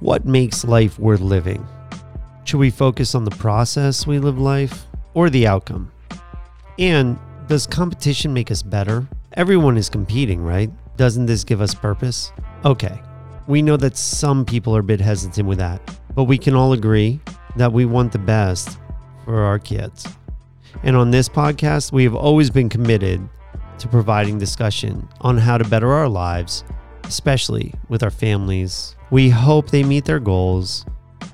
What makes life worth living? Should we focus on the process we live life or the outcome? And does competition make us better? Everyone is competing, right? Doesn't this give us purpose? Okay, we know that some people are a bit hesitant with that, but we can all agree that we want the best for our kids. And on this podcast, we have always been committed to providing discussion on how to better our lives, especially with our families. We hope they meet their goals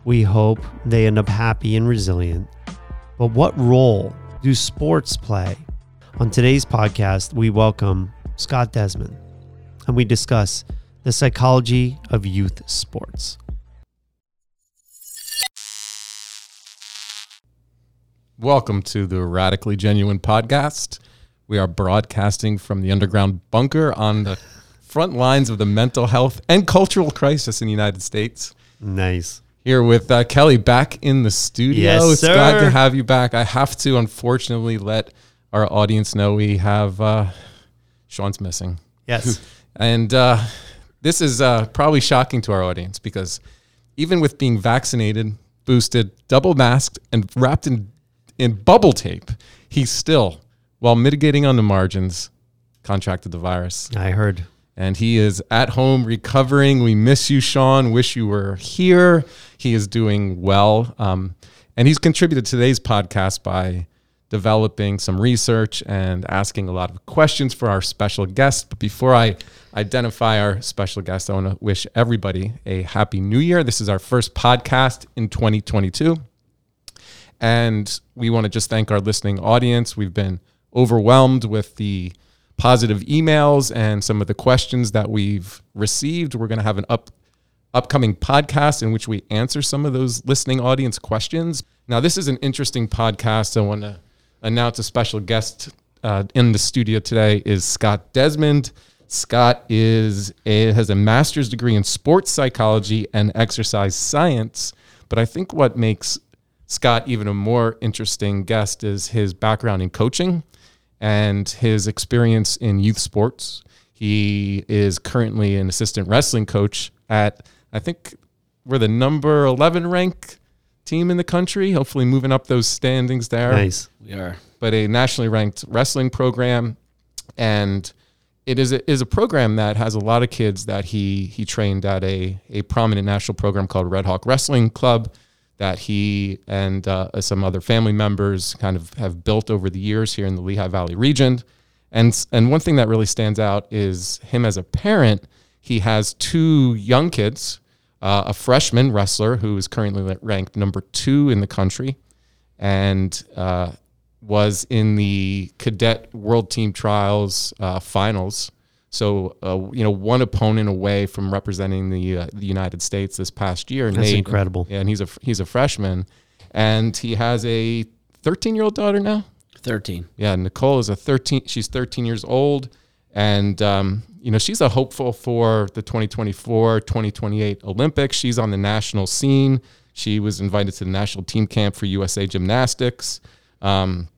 we hope they end up happy and resilient. But what role do sports play? On today's podcast, we welcome Scott Desmond and we discuss the psychology of youth sports. Welcome to the Radically Genuine podcast. We are broadcasting from the underground bunker on the front lines of the mental health and cultural crisis in the United States. Nice here with uh, Kelly back in the studio. Yes, it's sir. glad to have you back. I have to unfortunately let our audience know we have uh, Sean's missing. Yes. and uh, this is uh, probably shocking to our audience because even with being vaccinated, boosted, double masked, and wrapped in, in bubble tape, he still, while mitigating on the margins, contracted the virus. I heard and he is at home recovering. We miss you, Sean. Wish you were here. He is doing well. Um, and he's contributed today's podcast by developing some research and asking a lot of questions for our special guest. But before I identify our special guest, I want to wish everybody a happy new year. This is our first podcast in 2022. And we want to just thank our listening audience. We've been overwhelmed with the positive emails and some of the questions that we've received. We're going to have an up upcoming podcast in which we answer some of those listening audience questions. Now, this is an interesting podcast. I want to announce a special guest uh, in the studio today is Scott Desmond. Scott is a, has a master's degree in sports psychology and exercise science. But I think what makes Scott even a more interesting guest is his background in coaching and his experience in youth sports. He is currently an assistant wrestling coach at, I think we're the number 11 rank team in the country, hopefully moving up those standings there. Nice. We are. But a nationally ranked wrestling program. And it is a, is a program that has a lot of kids that he he trained at a, a prominent national program called Red Hawk Wrestling Club that he and uh, some other family members kind of have built over the years here in the Lehigh Valley region. And, and one thing that really stands out is him as a parent. He has two young kids, uh, a freshman wrestler who is currently ranked number two in the country and uh, was in the cadet world team trials uh, finals so, uh, you know, one opponent away from representing the uh, the United States this past year. That's Nate, incredible. Yeah, and he's a he's a freshman, and he has a 13 year old daughter now. 13. Yeah, Nicole is a 13. She's 13 years old, and um, you know she's a hopeful for the 2024 2028 Olympics. She's on the national scene. She was invited to the national team camp for USA Gymnastics. Um,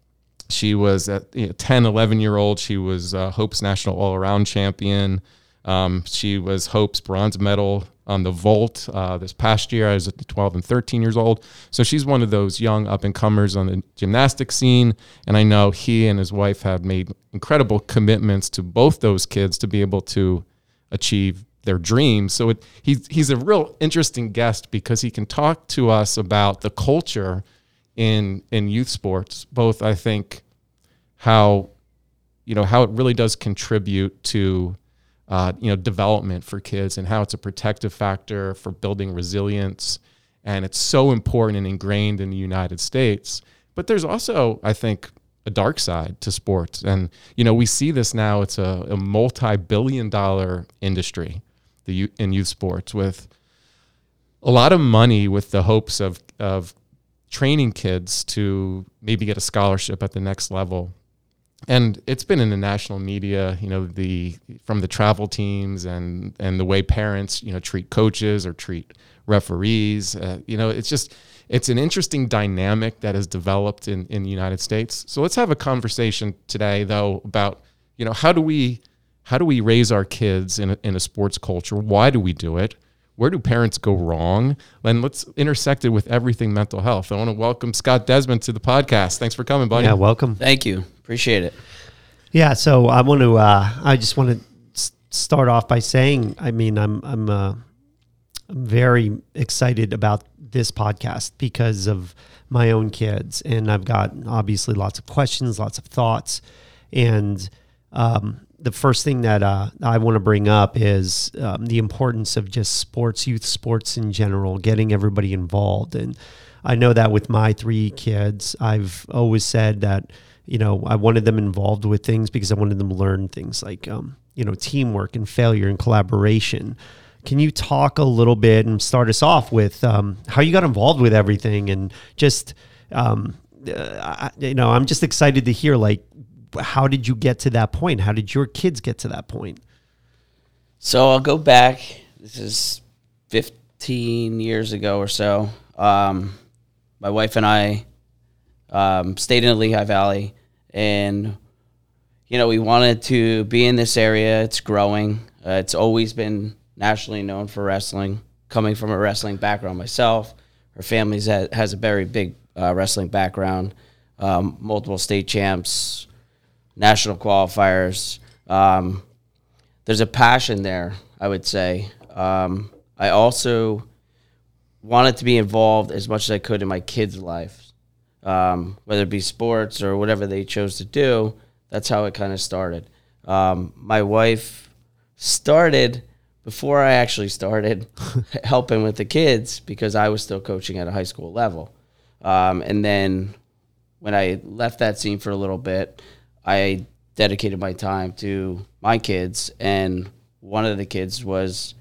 she was at you know, 10, 11 year old. She was uh, Hope's national all around champion. Um, she was Hope's bronze medal on the vault uh, this past year. I was at 12 and 13 years old. So she's one of those young up and comers on the gymnastic scene. And I know he and his wife have made incredible commitments to both those kids to be able to achieve their dreams. So it, he's, he's a real interesting guest because he can talk to us about the culture in in youth sports, both I think how you know how it really does contribute to uh, you know development for kids and how it's a protective factor for building resilience and it's so important and ingrained in the United States. But there's also I think a dark side to sports. And, you know, we see this now. It's a, a multi billion dollar industry the, in youth sports with a lot of money with the hopes of, of training kids to maybe get a scholarship at the next level. And it's been in the national media, you know, the from the travel teams and and the way parents, you know, treat coaches or treat referees. Uh, you know, it's just it's an interesting dynamic that has developed in in the United States. So let's have a conversation today, though, about you know how do we how do we raise our kids in a, in a sports culture? Why do we do it? Where do parents go wrong? And let's intersect it with everything mental health. I want to welcome Scott Desmond to the podcast. Thanks for coming, buddy. Yeah, welcome. Thank you. Appreciate it. Yeah, so I want to. Uh, I just want to start off by saying, I mean, I'm I'm, uh, I'm very excited about this podcast because of my own kids, and I've got obviously lots of questions, lots of thoughts, and um, the first thing that uh, I want to bring up is um, the importance of just sports, youth sports in general, getting everybody involved. And I know that with my three kids, I've always said that, you know, I wanted them involved with things because I wanted them to learn things like, um, you know, teamwork and failure and collaboration. Can you talk a little bit and start us off with um, how you got involved with everything and just, um, uh, I, you know, I'm just excited to hear like how did you get to that point? How did your kids get to that point? So I'll go back. This is 15 years ago or so. Um, my wife and I um, stayed in the Lehigh Valley, and you know we wanted to be in this area. It's growing. Uh, it's always been nationally known for wrestling. Coming from a wrestling background myself, her family has a very big uh, wrestling background. Um, multiple state champs, national qualifiers. Um, there's a passion there, I would say. Um, I also wanted to be involved as much as I could in my kids' lives, um, whether it be sports or whatever they chose to do. That's how it kind of started. Um, my wife started before I actually started helping with the kids because I was still coaching at a high school level. Um, and then when I left that scene for a little bit, I dedicated my time to my kids, and one of the kids was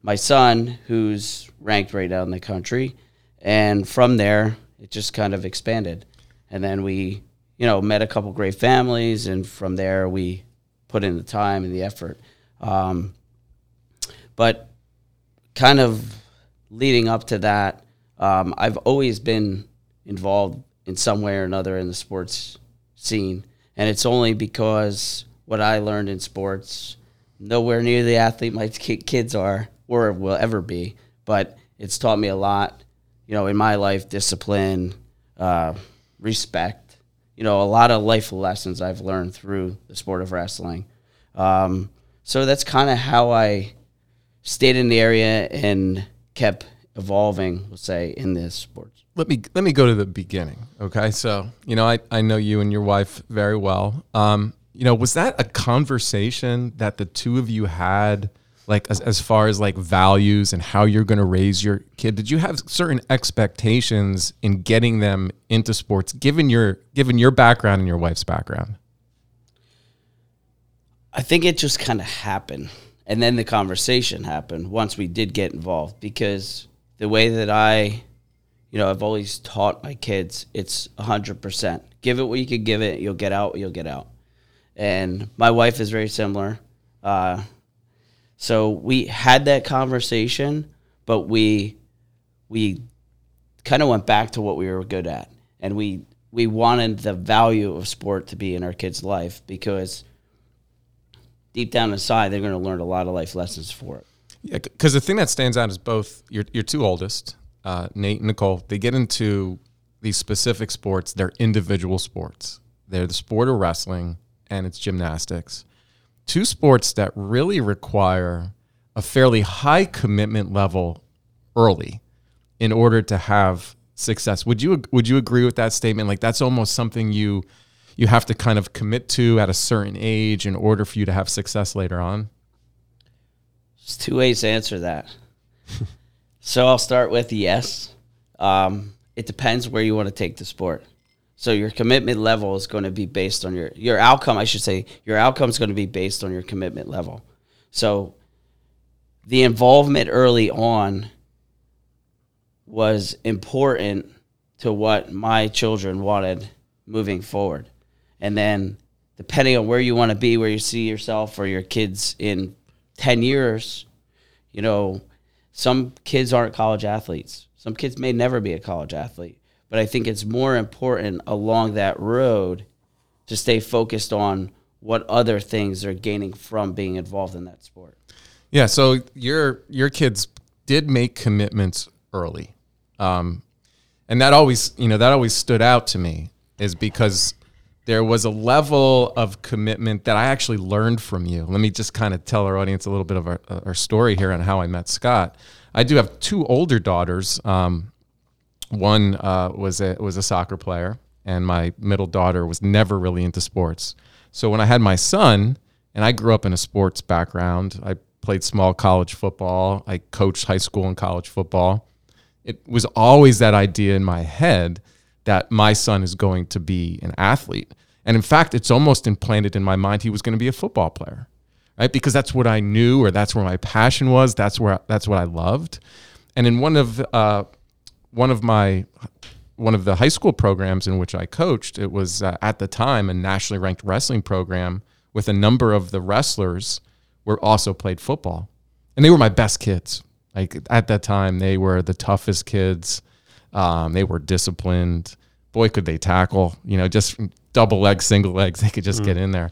my son, who's ranked right now in the country. And from there, it just kind of expanded. And then we, you know, met a couple great families, and from there, we put in the time and the effort. Um, but kind of leading up to that, um, I've always been involved in some way or another in the sports scene and it's only because what I learned in sports, nowhere near the athlete my kids are or will ever be, but it's taught me a lot, you know, in my life, discipline, uh, respect, you know, a lot of life lessons I've learned through the sport of wrestling. Um, so that's kind of how I stayed in the area and kept evolving, we'll say, in this sport let me let me go to the beginning. Okay, so you know I I know you and your wife very well. Um, you know, was that a conversation that the two of you had? like as, as far as like values and how you're going to raise your kid did you have certain expectations in getting them into sports given your given your background and your wife's background i think it just kind of happened and then the conversation happened once we did get involved because the way that i you know, I've always taught my kids it's 100%. Give it what you can give it, you'll get out, you'll get out. And my wife is very similar. Uh, so we had that conversation, but we we kind of went back to what we were good at. And we we wanted the value of sport to be in our kids' life because deep down inside they're going to learn a lot of life lessons for it. Yeah, because the thing that stands out is both your your two oldest, uh, Nate and Nicole, they get into these specific sports. They're individual sports. They're the sport of wrestling and it's gymnastics. Two sports that really require a fairly high commitment level early in order to have success. Would you would you agree with that statement? Like that's almost something you you have to kind of commit to at a certain age in order for you to have success later on? There's two ways to answer that. So I'll start with yes. Um, it depends where you want to take the sport. So your commitment level is going to be based on your your outcome. I should say your outcome is going to be based on your commitment level. So the involvement early on was important to what my children wanted moving forward. And then depending on where you want to be, where you see yourself or your kids in 10 years, you know, some kids aren't college athletes. Some kids may never be a college athlete. But I think it's more important along that road to stay focused on what other things they're gaining from being involved in that sport. Yeah. So your your kids did make commitments early, um, and that always you know that always stood out to me is because there was a level of commitment that I actually learned from you. Let me just kind of tell our audience a little bit of our, our story here on how I met Scott. I do have two older daughters. Um, one uh, was a was a soccer player, and my middle daughter was never really into sports. So when I had my son, and I grew up in a sports background, I played small college football, I coached high school and college football. It was always that idea in my head that my son is going to be an athlete. And in fact, it's almost implanted in my mind he was going to be a football player, right? Because that's what I knew, or that's where my passion was. That's where that's what I loved. And in one of uh, one of my one of the high school programs in which I coached, it was uh, at the time a nationally ranked wrestling program with a number of the wrestlers were also played football, and they were my best kids. Like at that time, they were the toughest kids. Um, they were disciplined. Boy, could they tackle! You know, just double legs, single legs, they could just mm. get in there.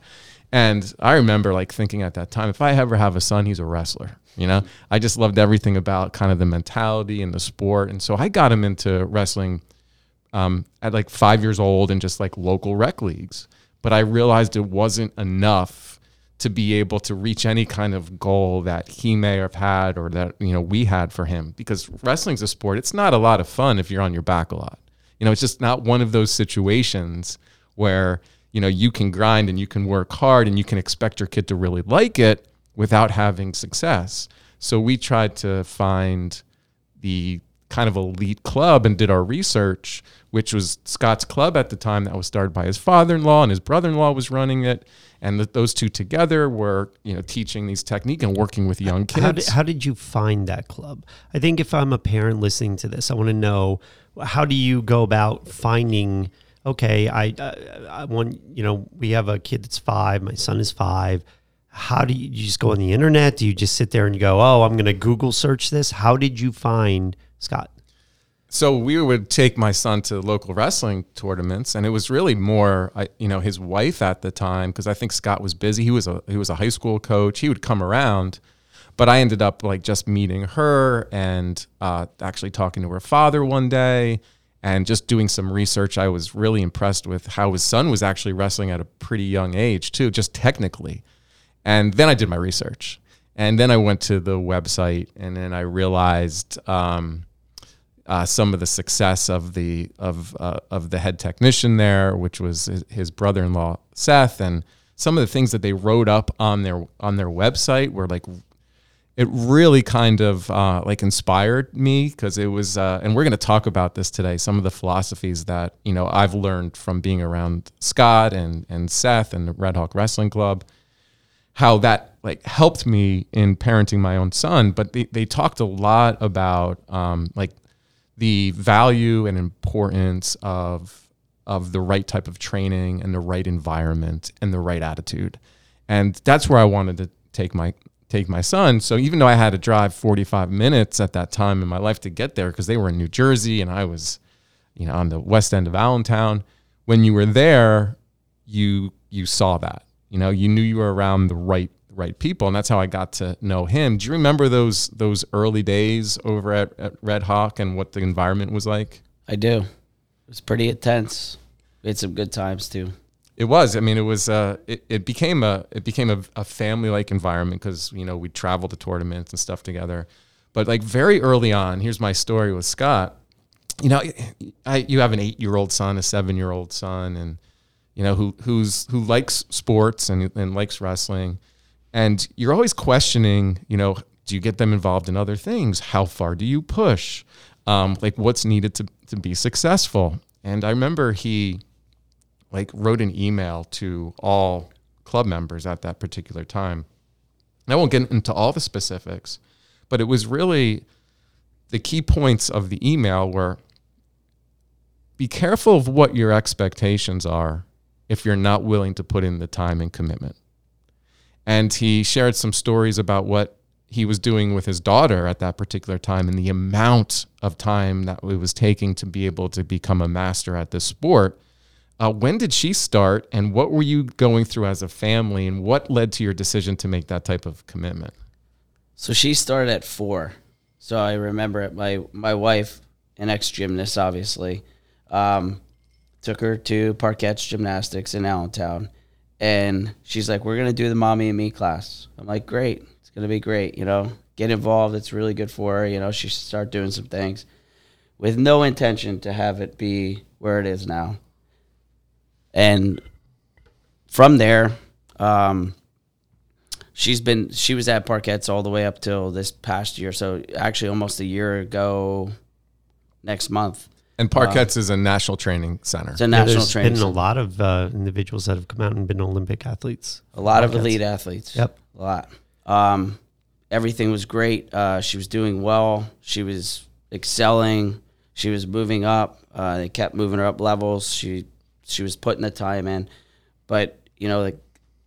And I remember like thinking at that time, if I ever have a son, he's a wrestler. You know, I just loved everything about kind of the mentality and the sport. And so I got him into wrestling um, at like five years old and just like local rec leagues. But I realized it wasn't enough to be able to reach any kind of goal that he may have had or that, you know, we had for him. Because wrestling's a sport, it's not a lot of fun if you're on your back a lot. You know, it's just not one of those situations where, you know, you can grind and you can work hard and you can expect your kid to really like it without having success. So we tried to find the kind of elite club and did our research, which was Scott's club at the time that was started by his father-in-law and his brother-in-law was running it. And the, those two together were, you know, teaching these technique and working with young kids. How did, how did you find that club? I think if I'm a parent listening to this, I want to know how do you go about finding okay I, I, I want you know we have a kid that's five my son is five how do you, you, just go on the internet? Do you just sit there and go, oh, I'm going to Google search this? How did you find Scott? So we would take my son to local wrestling tournaments, and it was really more, you know, his wife at the time because I think Scott was busy. He was a he was a high school coach. He would come around, but I ended up like just meeting her and uh, actually talking to her father one day and just doing some research. I was really impressed with how his son was actually wrestling at a pretty young age too, just technically. And then I did my research. And then I went to the website and then I realized um, uh, some of the success of the of uh, of the head technician there, which was his brother-in-law Seth, and some of the things that they wrote up on their on their website were like it really kind of uh, like inspired me because it was uh, and we're going to talk about this today some of the philosophies that you know i've learned from being around scott and and seth and the red hawk wrestling club how that like helped me in parenting my own son. But they, they talked a lot about um, like the value and importance of of the right type of training and the right environment and the right attitude. And that's where I wanted to take my take my son. So even though I had to drive 45 minutes at that time in my life to get there because they were in New Jersey and I was, you know, on the west end of Allentown, when you were there, you you saw that you know, you knew you were around the right right people, and that's how I got to know him. Do you remember those those early days over at, at Red Hawk and what the environment was like? I do. It was pretty intense. We had some good times too. It was. I mean, it was. Uh, it, it became a it became a, a family like environment because you know we traveled to tournaments and stuff together. But like very early on, here's my story with Scott. You know, I you have an eight year old son, a seven year old son, and you know, who who's who likes sports and and likes wrestling, and you're always questioning, you know, do you get them involved in other things? How far do you push? Um, like what's needed to to be successful? And I remember he like wrote an email to all club members at that particular time. I won't get into all the specifics, but it was really the key points of the email were be careful of what your expectations are if you're not willing to put in the time and commitment. And he shared some stories about what he was doing with his daughter at that particular time and the amount of time that it was taking to be able to become a master at this sport. Uh, when did she start, and what were you going through as a family, and what led to your decision to make that type of commitment? So she started at four. So I remember it. My my wife, an ex gymnast, obviously, um, took her to Parkettes Gymnastics in Allentown, and she's like, "We're gonna do the mommy and me class." I'm like, "Great, it's gonna be great." You know, get involved. It's really good for her. You know, she should start doing some things with no intention to have it be where it is now. And from there, um, she's been she was at Parkettes all the way up till this past year. So actually, almost a year ago, next month. And Parkettes is a national training center. It's a Yeah, national there's training. been a lot of uh, individuals that have come out and been Olympic athletes. A lot of elite athletes. Yep. A lot. Um, everything was great. Uh, she was doing well. She was excelling. She was moving up. Uh, they kept moving her up levels. She she was putting the time in. But you know the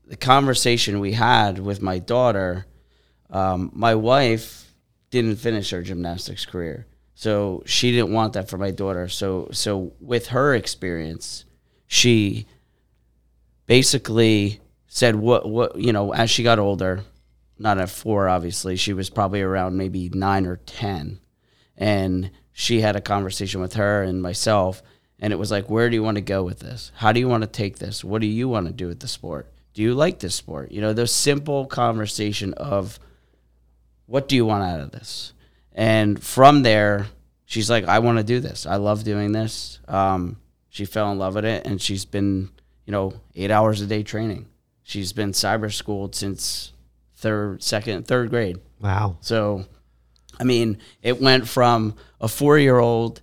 the conversation we had with my daughter, um, my wife didn't finish her gymnastics career, so she didn't want that for my daughter. So so with her experience, she basically said what what you know as she got older not at four obviously she was probably around maybe nine or ten. And she had a conversation with her and myself and it was like where do you want to go with this? How do you want to take this? What do you want to do with the sport? Do you like this sport? You know those simple conversation of what do you want out of this and from there she's like i want to do this. I love doing this. Um, she fell in love with it and she's been you know eight hours a day training. She's been cyber schooled since third second third grade. Wow. so i mean it went from a four year old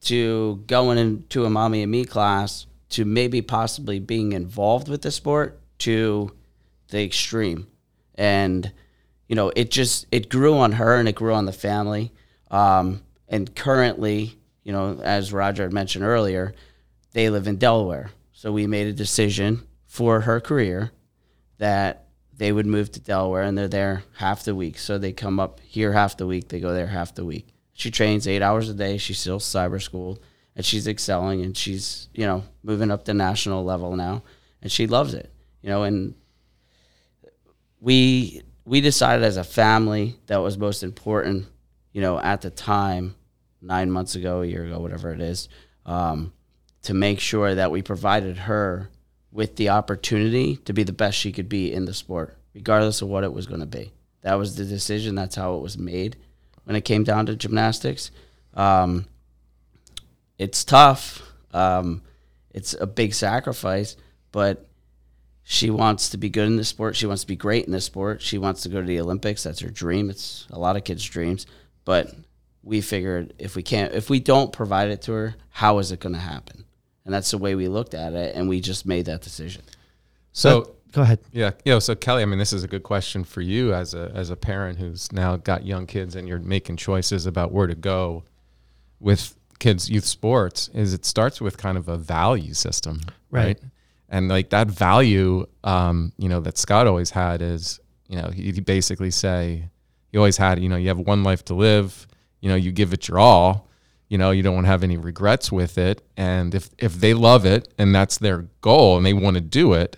to going into a mommy and me class to maybe possibly being involved with the sport to the extreme. And you know it just it grew on her and it grew on the family. Um, and currently you know as roger had mentioned earlier they live in delaware. So we made a decision for her career that they would move to delaware and they're there half the week. So they come up here half the week they go there half the week. She trains eight hours a day she's still cyber school and she's excelling and she's you know moving up the national level now and she loves it you know and we we decided as a family that was most important you know at the time nine months ago a year ago whatever it is um, to make sure that we provided her with the opportunity to be the best she could be in the sport regardless of what it was going to be. That was the decision. That's how it was made. When it came down to gymnastics um, it's tough. Um, it's a big sacrifice but she wants to be good in this sport. She wants to be great in this sport. She wants to go to the Olympics. That's her dream. It's a lot of kids' dreams. But we figured if we can't, if we don't provide it to her, how is it going to happen? And that's the way we looked at it, and we just made that decision. So Go ahead. Yeah, yeah. So Kelly, I mean, this is a good question for you as a as a parent who's now got young kids and you're making choices about where to go with kids' youth sports. Is it starts with kind of a value system, Right. right? And like that value, um, you know, that Scott always had is, you know, he basically say he always had, you know, you have one life to live. You know, you give it your all. You know, you don't want to have any regrets with it. And if if they love it and that's their goal and they want to do it,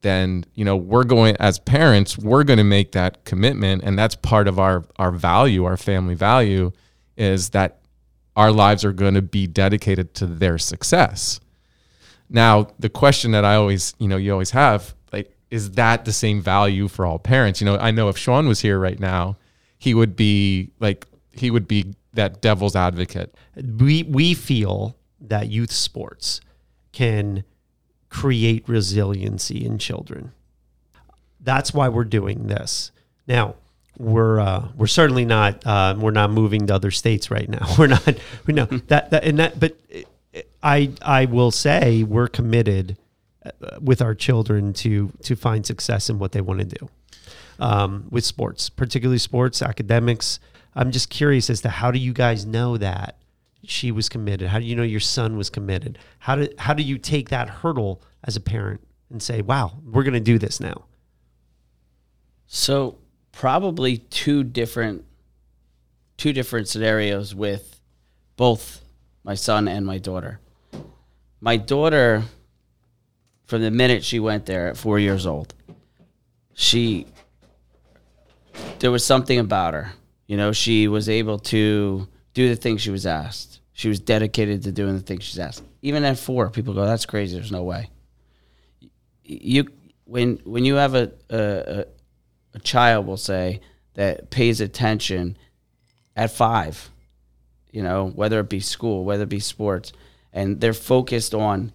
then you know we're going as parents we're going to make that commitment and that's part of our our value our family value is that our lives are going to be dedicated to their success now the question that i always you know you always have like is that the same value for all parents you know i know if sean was here right now he would be like he would be that devil's advocate we we feel that youth sports can create resiliency in children. That's why we're doing this. Now, we're uh, we're certainly not uh, we're not moving to other states right now. We're not we know that, that and that but I I will say we're committed uh, with our children to to find success in what they want to do um, with sports, particularly sports, academics. I'm just curious as to how do you guys know that she was committed? How do you know your son was committed? How do how do you take that hurdle as a parent and say, "Wow, we're going to do this now"? So probably two different two different scenarios with both my son and my daughter. My daughter from the minute she went there at 4 years old, she there was something about her. You know, she was able to do the things she was asked. She was dedicated to doing the things she's asked. Even at 4, people go, "That's crazy. There's no way." You when when you have a, a, a child will say that pays attention at five, you know, whether it be school, whether it be sports, and they're focused on,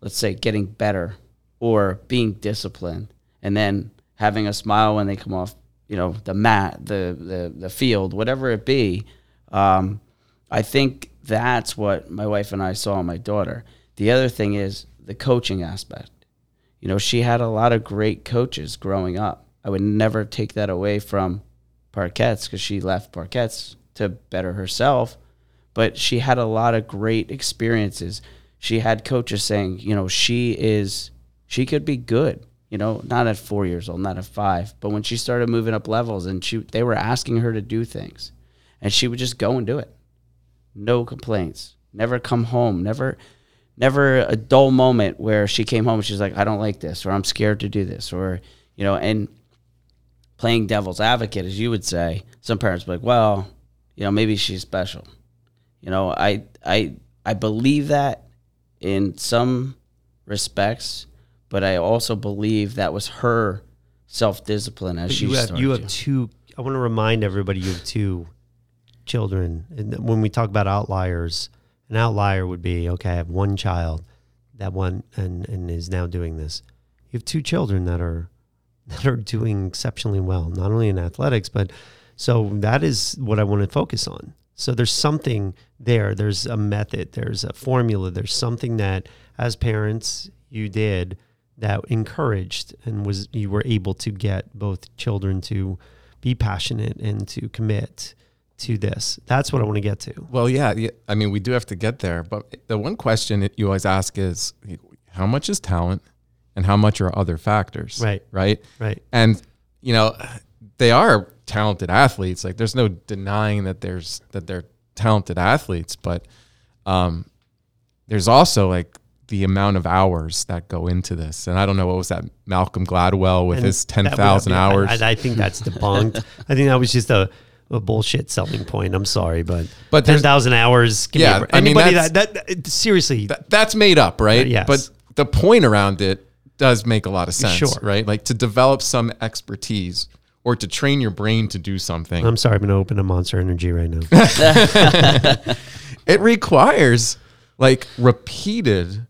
let's say, getting better or being disciplined, and then having a smile when they come off, you know, the mat, the the, the field, whatever it be. Um, I think that's what my wife and I saw in my daughter. The other thing is the coaching aspect. You know, she had a lot of great coaches growing up I would never take that away from Parkettes because she left Parkettes to better herself. But she had a lot of great experiences. She had coaches saying, you know, she is, she could be good. You know, not at four years old, not at five, but when she started moving up levels and she, they were asking her to do things, and she would just go and do it. No complaints. Never come home. Never, never a dull moment where she came home and she's like, I don't like this, or I'm scared to do this, or you know, and playing devil's advocate, as you would say, some parents be like, well, you know, maybe she's special. You know, I I I believe that in some respects, but I also believe that was her self discipline as But she you have you have two. I want to remind everybody you have two children, and when we talk about outliers, an outlier would be okay. I have one child, that one, and and is now doing this. You have two children that are that are doing exceptionally well, not only in athletics, but so that is what I want to focus on. So there's something there. There's a method. There's a formula. There's something that, as parents, you did that encouraged and was you were able to get both children to be passionate and to commit to this. That's what I want to get to. Well, yeah, yeah. I mean, we do have to get there. But the one question you always ask is how much is talent and how much are other factors? Right. Right. Right. And, you know, they are talented athletes. Like there's no denying that there's that they're talented athletes, but um, there's also like the amount of hours that go into this. And I don't know what was that Malcolm Gladwell with And his ten thousand hours. I, I think that's debunked. I think that was just a, a bullshit selling point. I'm sorry, but But ten thousand hours. Yeah, a, I mean, anybody that, that seriously. That- that's made up, right? Yes. But the point around it does make a lot of sense, Sure. right? Like to develop some expertise or to train your brain to do something. I'm sorry, I'm going to open a Monster Energy right now. it requires like repeated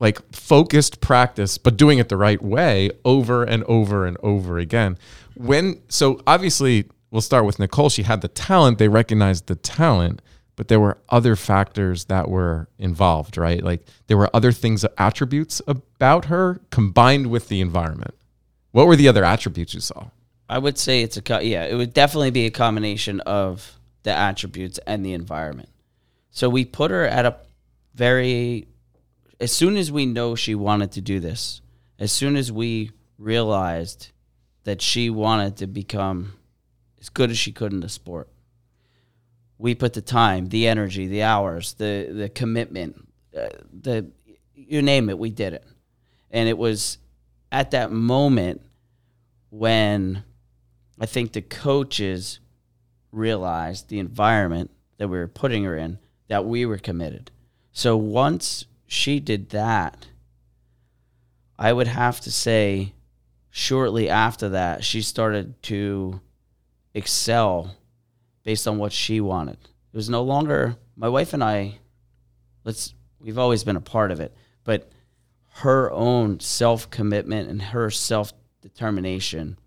like focused practice but doing it the right way over and over and over again. When so obviously we'll start with nicole. She had the talent they recognized the talent but there were other factors that were involved right? Like there were other things attributes about her combined with the environment. What were the other attributes you saw I would say it's a yeah, it would definitely be a combination of the attributes and the environment. So we put her at a very as soon as we know she wanted to do this, as soon as we realized that she wanted to become as good as she could in the sport, we put the time, the energy, the hours, the the commitment, uh, the you name it, we did it. And it was at that moment when I think the coaches realized the environment that we were putting her in that we were committed. So once she did that, I would have to say shortly after that, she started to excel based on what she wanted. It was no longer my wife and I let's we've always been a part of it, but her own self-commitment and her self-determination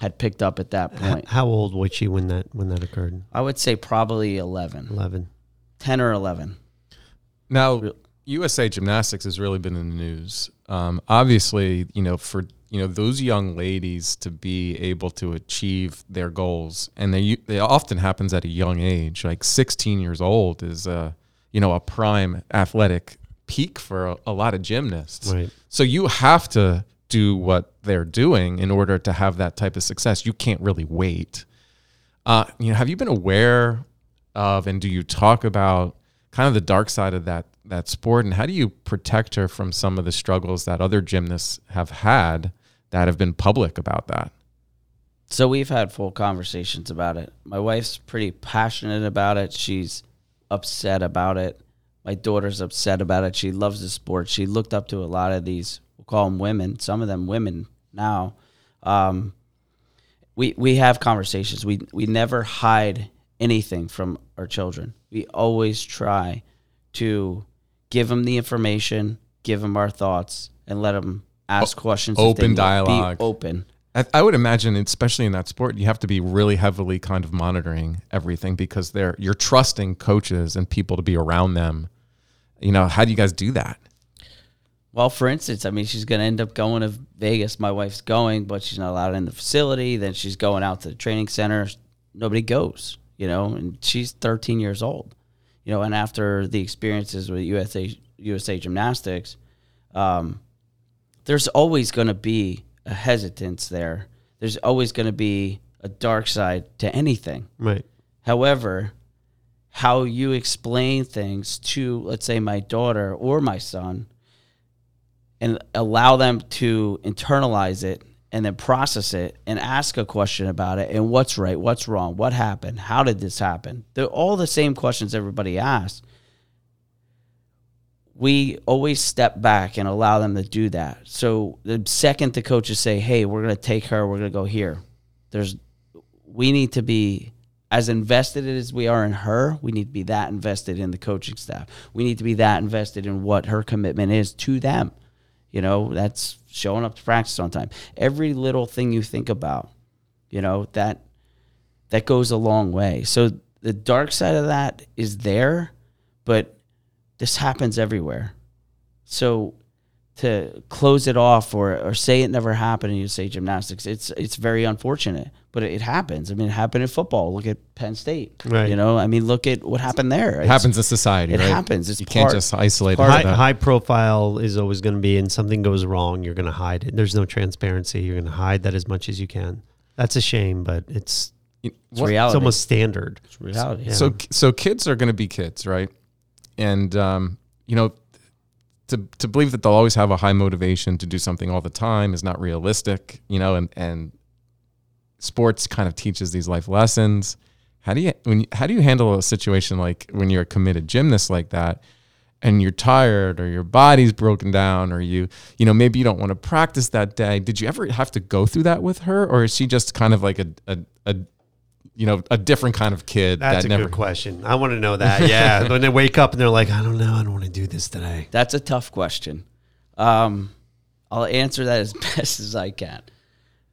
had picked up at that point. How old was she when that when that occurred? I would say probably 11, 11. 10 or 11. Now, USA Gymnastics has really been in the news Um, obviously, you know, for you know those young ladies to be able to achieve their goals, and they they often happens at a young age, like 16 years old is a you know a prime athletic peak for a, a lot of gymnasts. Right. So you have to do what they're doing in order to have that type of success. You can't really wait. Uh, you know, have you been aware of, and do you talk about kind of the dark side of that that sport, and how do you protect her from some of the struggles that other gymnasts have had that have been public about that? So we've had full conversations about it. My wife's pretty passionate about it. She's upset about it. My daughter's upset about it. She loves the sport. She looked up to a lot of these, call them women, some of them women now. Um, we we have conversations. We we never hide anything from our children. We always try to give them the information, give them our thoughts, and let them ask questions. open dialogue. open. I, I would imagine, especially in that sport, you have to be really heavily kind of monitoring everything because they're you're trusting coaches and people to be around them. You know, how do you guys do that? Well, for instance, I mean, she's going to end up going to Vegas. My wife's going, but she's not allowed in the facility. Then she's going out to the training center. Nobody goes, you know, and she's 13 years old, you know. And after the experiences with USA USA Gymnastics, um, there's always going to be a hesitance there. There's always going to be a dark side to anything. Right. However, how you explain things to, let's say, my daughter or my son, and allow them to internalize it and then process it and ask a question about it and what's right, what's wrong, what happened, how did this happen? They're all the same questions everybody asks. We always step back and allow them to do that. So the second the coaches say, "Hey, we're going to take her, we're going to go here," there's we need to be as invested as we are in her, we need to be that invested in the coaching staff. We need to be that invested in what her commitment is to them. You know, that's showing up to practice on time. Every little thing you think about, you know, that that goes a long way. So the dark side of that is there, but this happens everywhere. So to close it off or, or say it never happened and you say gymnastics, it's it's very unfortunate, but it, happens. I mean, it happened in football. Look at Penn State. Right. You know, I mean, look at what happened there. It happens in society, it right? happens. It's you can't just isolate it. High, that. high profile is always going to be, and something goes wrong, you're going to hide it. There's no transparency. You're going to hide that as much as you can. That's a shame, but it's It's what- reality. it's almost standard. It's reality. Yeah. So so kids are going to be kids, right? And um, you know, to to believe that they'll always have a high motivation to do something all the time is not realistic. You know, and and sports kind of teaches these life lessons. How do you when you, how do you handle a situation like when you're a committed gymnast like that? And you're tired, or your body's broken down, or you, you know, maybe you don't want to practice that day. Did you ever have to go through that with her, or is she just kind of like a, a, a you know, a different kind of kid That's that a never good question. I want to know that. Yeah. when they wake up and they're like, I don't know, I don't want to do this today. That's a tough question. Um, I'll answer that as best as I can.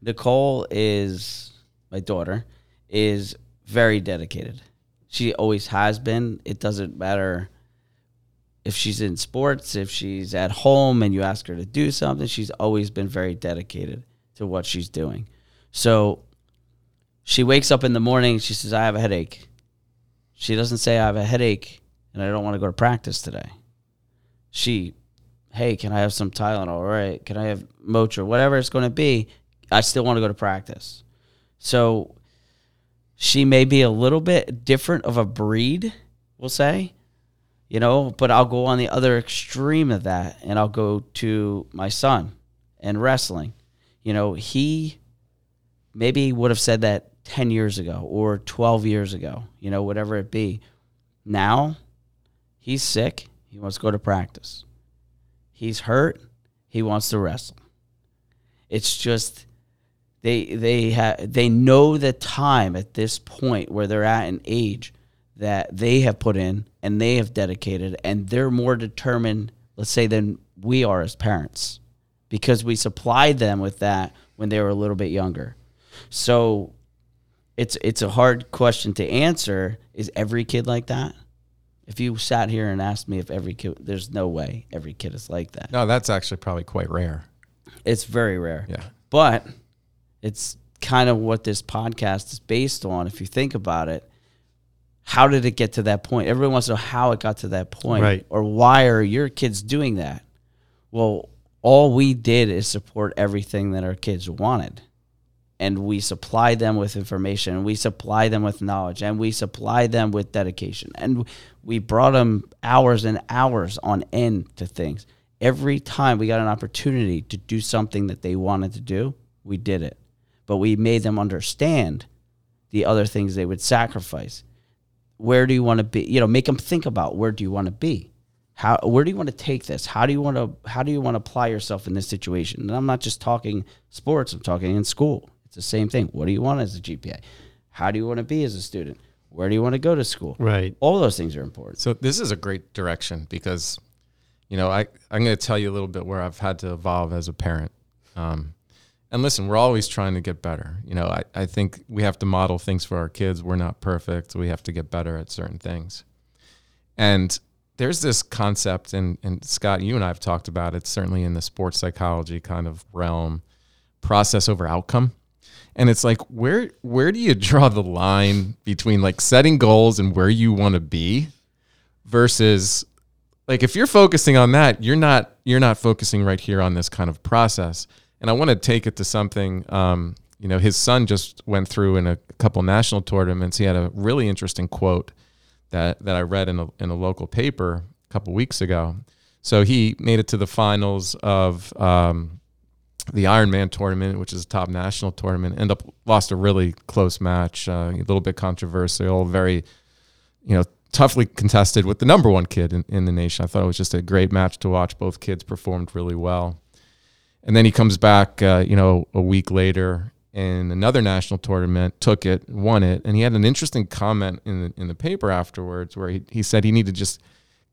Nicole is my daughter is very dedicated. She always has been. It doesn't matter if she's in sports, if she's at home and you ask her to do something, she's always been very dedicated to what she's doing. So she wakes up in the morning, she says, I have a headache. She doesn't say, I have a headache and I don't want to go to practice today. She, hey, can I have some Tylenol? All right. Can I have Motrin? Whatever it's going to be, I still want to go to practice. So she may be a little bit different of a breed, we'll say, you know, but I'll go on the other extreme of that and I'll go to my son and wrestling. You know, he maybe would have said that 10 years ago or 12 years ago, you know, whatever it be. Now he's sick. He wants to go to practice. He's hurt. He wants to wrestle. It's just they they have they know the time at this point where they're at an age that they have put in and they have dedicated and they're more determined let's say than we are as parents because we supplied them with that when they were a little bit younger so it's it's a hard question to answer is every kid like that If you sat here and asked me if every kid, there's no way every kid is like that. No, that's actually probably quite rare. It's very rare. Yeah. But it's kind of what this podcast is based on. If you think about it, how did it get to that point? Everyone wants to know how it got to that point, Right. Or why are your kids doing that? Well, all we did is support everything that our kids wanted. And we supply them with information, and we supply them with knowledge, and we supply them with dedication. And we brought them hours and hours on end to things. Every time we got an opportunity to do something that they wanted to do, we did it. But we made them understand the other things they would sacrifice. Where do you want to be you know make them think about where do you want to be? How where do you want to take this? How do you want to how do you want to apply yourself in this situation? And i'm not just talking sports i'm talking in school. It's the same thing. What do you want as a gpa how do you want to be as a student? Where do you want to go to school? Right. all those things are important. So this is a great direction because, you know, I I'm going to tell you a little bit where I've had to evolve as a parent. Um, and listen, we're always trying to get better. You know, I, I think we have to model things for our kids. We're not perfect. We have to get better at certain things. And there's this concept, and, and Scott, you and I have talked about it, certainly in the sports psychology kind of realm, process over outcome. And it's like, where where do you draw the line between like setting goals and where you want to be versus like if you're focusing on that you're not you're not focusing right here on this kind of process and i want to take it to something um, you know his son just went through in a couple national tournaments he had a really interesting quote that that i read in a, in a local paper a couple weeks ago so he made it to the finals of um, the Ironman tournament, which is a top national tournament. End up lost a really close match, uh, a little bit controversial, very you know, toughly contested with the number one kid in, in the nation. I thought it was just a great match to watch. Both kids performed really well. And then he comes back, uh, you know, a week later in another national tournament, took it, won it. And he had an interesting comment in the, in the paper afterwards where he, he said he needed to just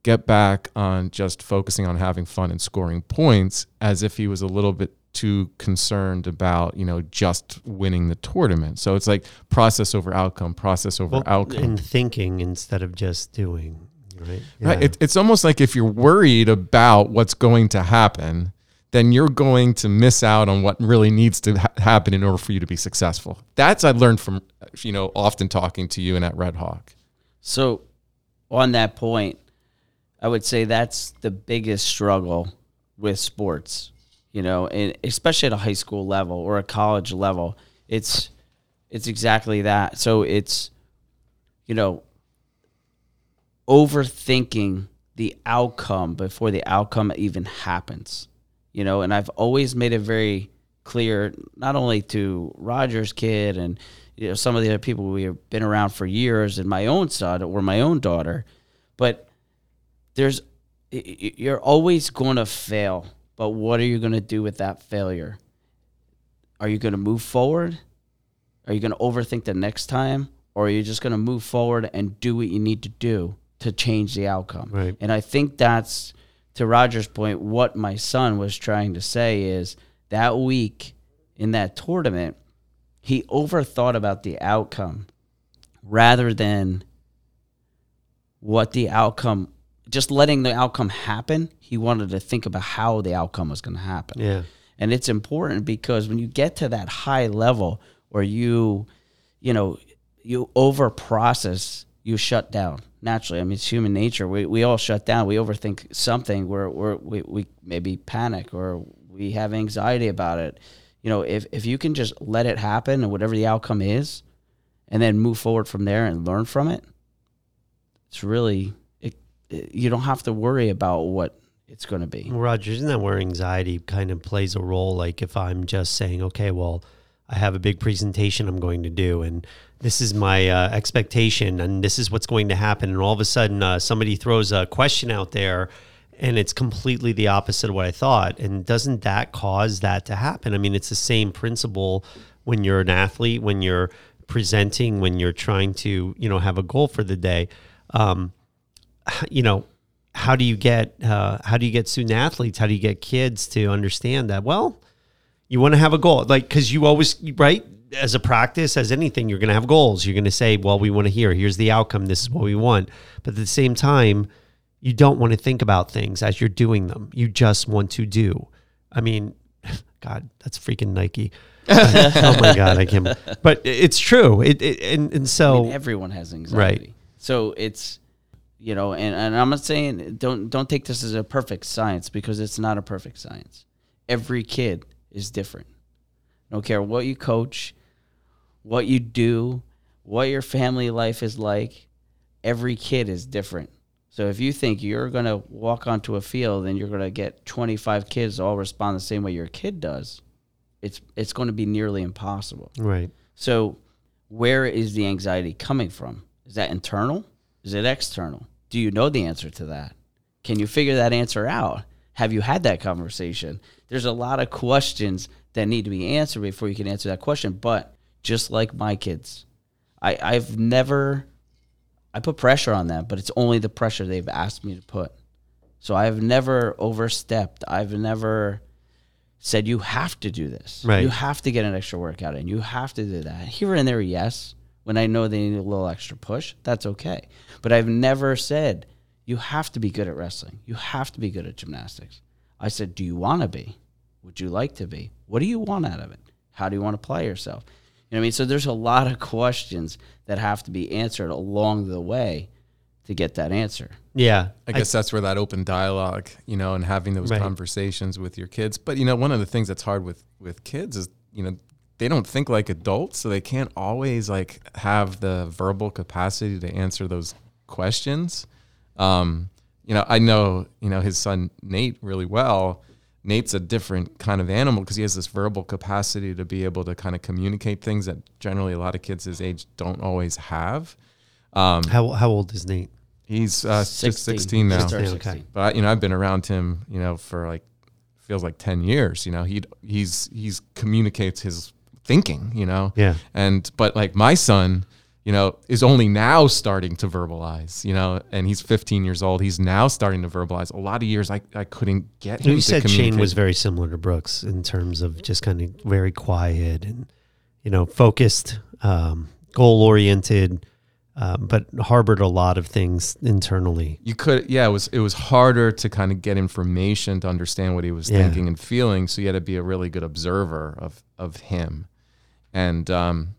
get back on just focusing on having fun and scoring points as if he was a little bit too concerned about, you know, just winning the tournament. So it's like process over outcome, process over Well, outcome. and thinking instead of just doing. Right. Right. It, it's almost like if you're worried about what's going to happen, then you're going to miss out on what really needs to ha- happen in order for you to be successful. That's I learned from, you know, often talking to you and at Red Hawk. So, on that point, I would say that's the biggest struggle with sports, you know, and especially at a high school level or a college level. It's it's exactly that. So it's you know, overthinking the outcome before the outcome even happens. You know, and I've always made it very clear, not only to Roger's kid and you know some of the other people we have been around for years, and my own son or my own daughter, but there's you're always going to fail. But what are you going to do with that failure? Are you going to move forward? Are you going to overthink the next time? Or are you just going to move forward and do what you need to do to change the outcome? Right. And I think that's, to Roger's point, what my son was trying to say is that week in that tournament, he overthought about the outcome rather than what the outcome, just letting the outcome happen. He wanted to think about how the outcome was going to happen. yeah. And it's important because when you get to that high level where you, you know, you over process, you shut down naturally. I mean, it's human nature. We, we all shut down. We overthink something where we're, we, we maybe panic or we have anxiety about it. You know, if, if you can just let it happen and whatever the outcome is, and then move forward from there and learn from it, it's really, it, it, you don't have to worry about what it's going to be. Roger, isn't that where anxiety kind of plays a role? Like if I'm just saying, okay, well, I have a big presentation I'm going to do, and this is my uh, expectation, and this is what's going to happen, and all of a sudden uh, somebody throws a question out there, and it's completely the opposite of what I thought, and doesn't that cause that to happen? I mean, it's the same principle when you're an athlete, when you're presenting, when you're trying to, you know, have a goal for the day. Um, you know, how do you get uh, how do you get student athletes? How do you get kids to understand that? Well, you want to have a goal, like because you always right. As a practice, as anything, you're going to have goals. You're going to say, well, we want to hear, here's the outcome, this is what we want. But at the same time, you don't want to think about things as you're doing them. You just want to do. I mean, God, that's freaking Nike. oh my God, I can't. But it's true. It, it and, and so I mean, everyone has anxiety. Right. So it's you know, and, and I'm not saying don't don't take this as a perfect science because it's not a perfect science. Every kid is different. I don't care what you coach, what you do, what your family life is like. Every kid is different. So if you think you're going to walk onto a field and you're going to get 25 kids all respond the same way your kid does, it's it's going to be nearly impossible. right. So, where is the anxiety coming from? Is that internal? Is it external? Do you know the answer to that? Can you figure that answer out? Have you had that conversation? There's a lot of questions that need to be answered before you can answer that question. But just like my kids, I, I've never, I put pressure on them, but it's only the pressure they've asked me to put. So I've never overstepped. I've never said you have to do this. Right. You have to get an extra workout and You have to do that. Here and there, yes. When I know they need a little extra push, that's okay. But I've never said you have to be good at wrestling. You have to be good at gymnastics. I said, do you want to be? Would you like to be? What do you want out of it? How do you want to play yourself? You know what I mean? So there's a lot of questions that have to be answered along the way to get that answer. Yeah. I guess that's where that open dialogue, you know, and having those Right. conversations with your kids. But you know, one of the things that's hard with with kids is, you know, they don't think like adults, so they can't always like have the verbal capacity to answer those questions. Um, you know, I know, you know, his son Nate really well. Nate's a different kind of animal because he has this verbal capacity to be able to kind of communicate things that generally a lot of kids his age don't always have. Um, how, how old is Nate? he's uh, just 16 now. Just turned Yeah, okay. 16. But I, you know, I've been around him, you know, for like feels like ten years. You know, he he's he's communicates his thinking. You know, Yeah. and but like my son, you know, is only now starting to verbalize. You know, and he's 15 years old. He's now starting to verbalize. A lot of years I I couldn't get him. You said Shane was very similar to Brooks in terms of just kind of very quiet and, you know, focused, um, goal oriented, um, but harbored a lot of things internally. you could yeah it was it was harder to kind of get information to understand what he was Yeah. thinking and feeling so you had to be a really good observer of of him and um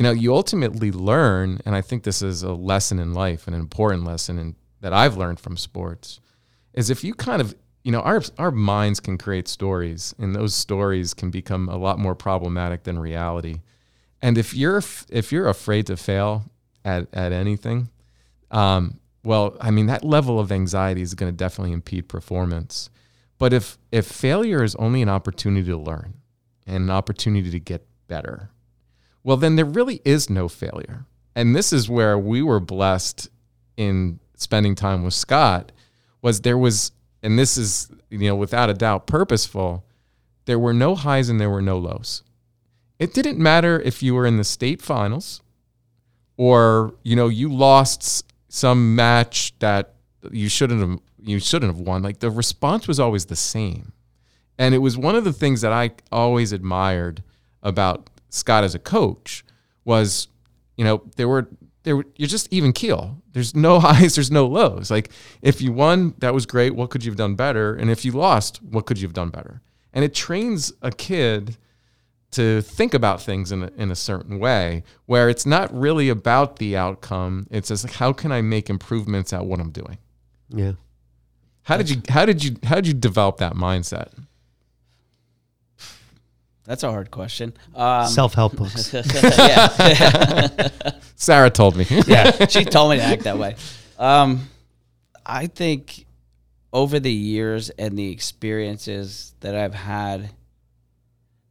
you know you ultimately learn and i think this is a lesson in life an important lesson in, that i've learned from sports is if you kind of you know our our minds can create stories and those stories can become a lot more problematic than reality and if you're if you're afraid to fail at at anything um, well, I mean, that level of anxiety is going to definitely impede performance. But if if failure is only an opportunity to learn and an opportunity to get better, well, then there really is no failure. And this is where we were blessed in spending time with Scott. Was there was, and this is you know without a doubt purposeful. There were no highs and there were no lows. It didn't matter if you were in the state finals or you know you lost some match that you shouldn't have you shouldn't have won like the response was always the same and it was one of the things that i always admired about scott as a coach was you know there were there were, you're just even keel. There's no highs there's no lows. Like if you won that was great. What could you have done better? And if you lost what could you have done better? And it trains a kid to think about things in a, in a certain way where it's not really about the outcome. It's just like how can i make improvements at what i'm doing? Yeah. how did you how did you how did you develop that mindset That's a hard question. Um, Self help books. yeah. sarah told me yeah, she told me to act that way. Um, I think over the years and the experiences that I've had,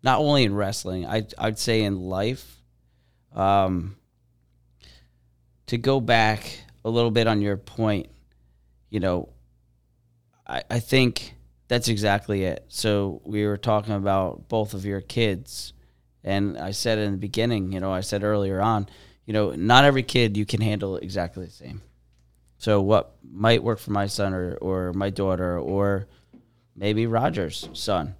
not only in wrestling, I I'd say in life, um, to go back a little bit on your point, you know, I, I think that's exactly it. So we were talking about both of your kids, and I said in the beginning, you know, I said earlier on, you know, not every kid you can handle exactly the same. So what might work for my son or, or my daughter or maybe Roger's son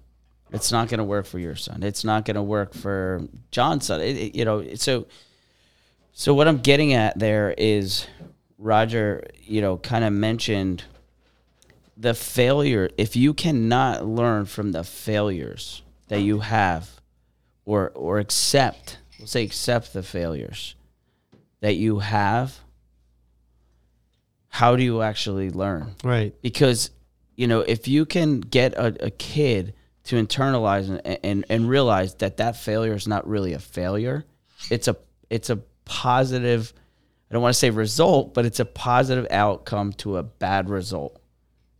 It's not going to work for your son. It's not going to work for John's son. It, it- you know, so so what I'm getting at there is Roger, you know, kind of mentioned the failure. If you cannot learn from the failures that you have, or or accept, we'll say accept the failures that you have, how do you actually learn? Right. because you know if you can get a, a kid to internalize and, and and realize that that failure is not really a failure it's a it's a positive i don't want to say result but it's a positive outcome to a bad result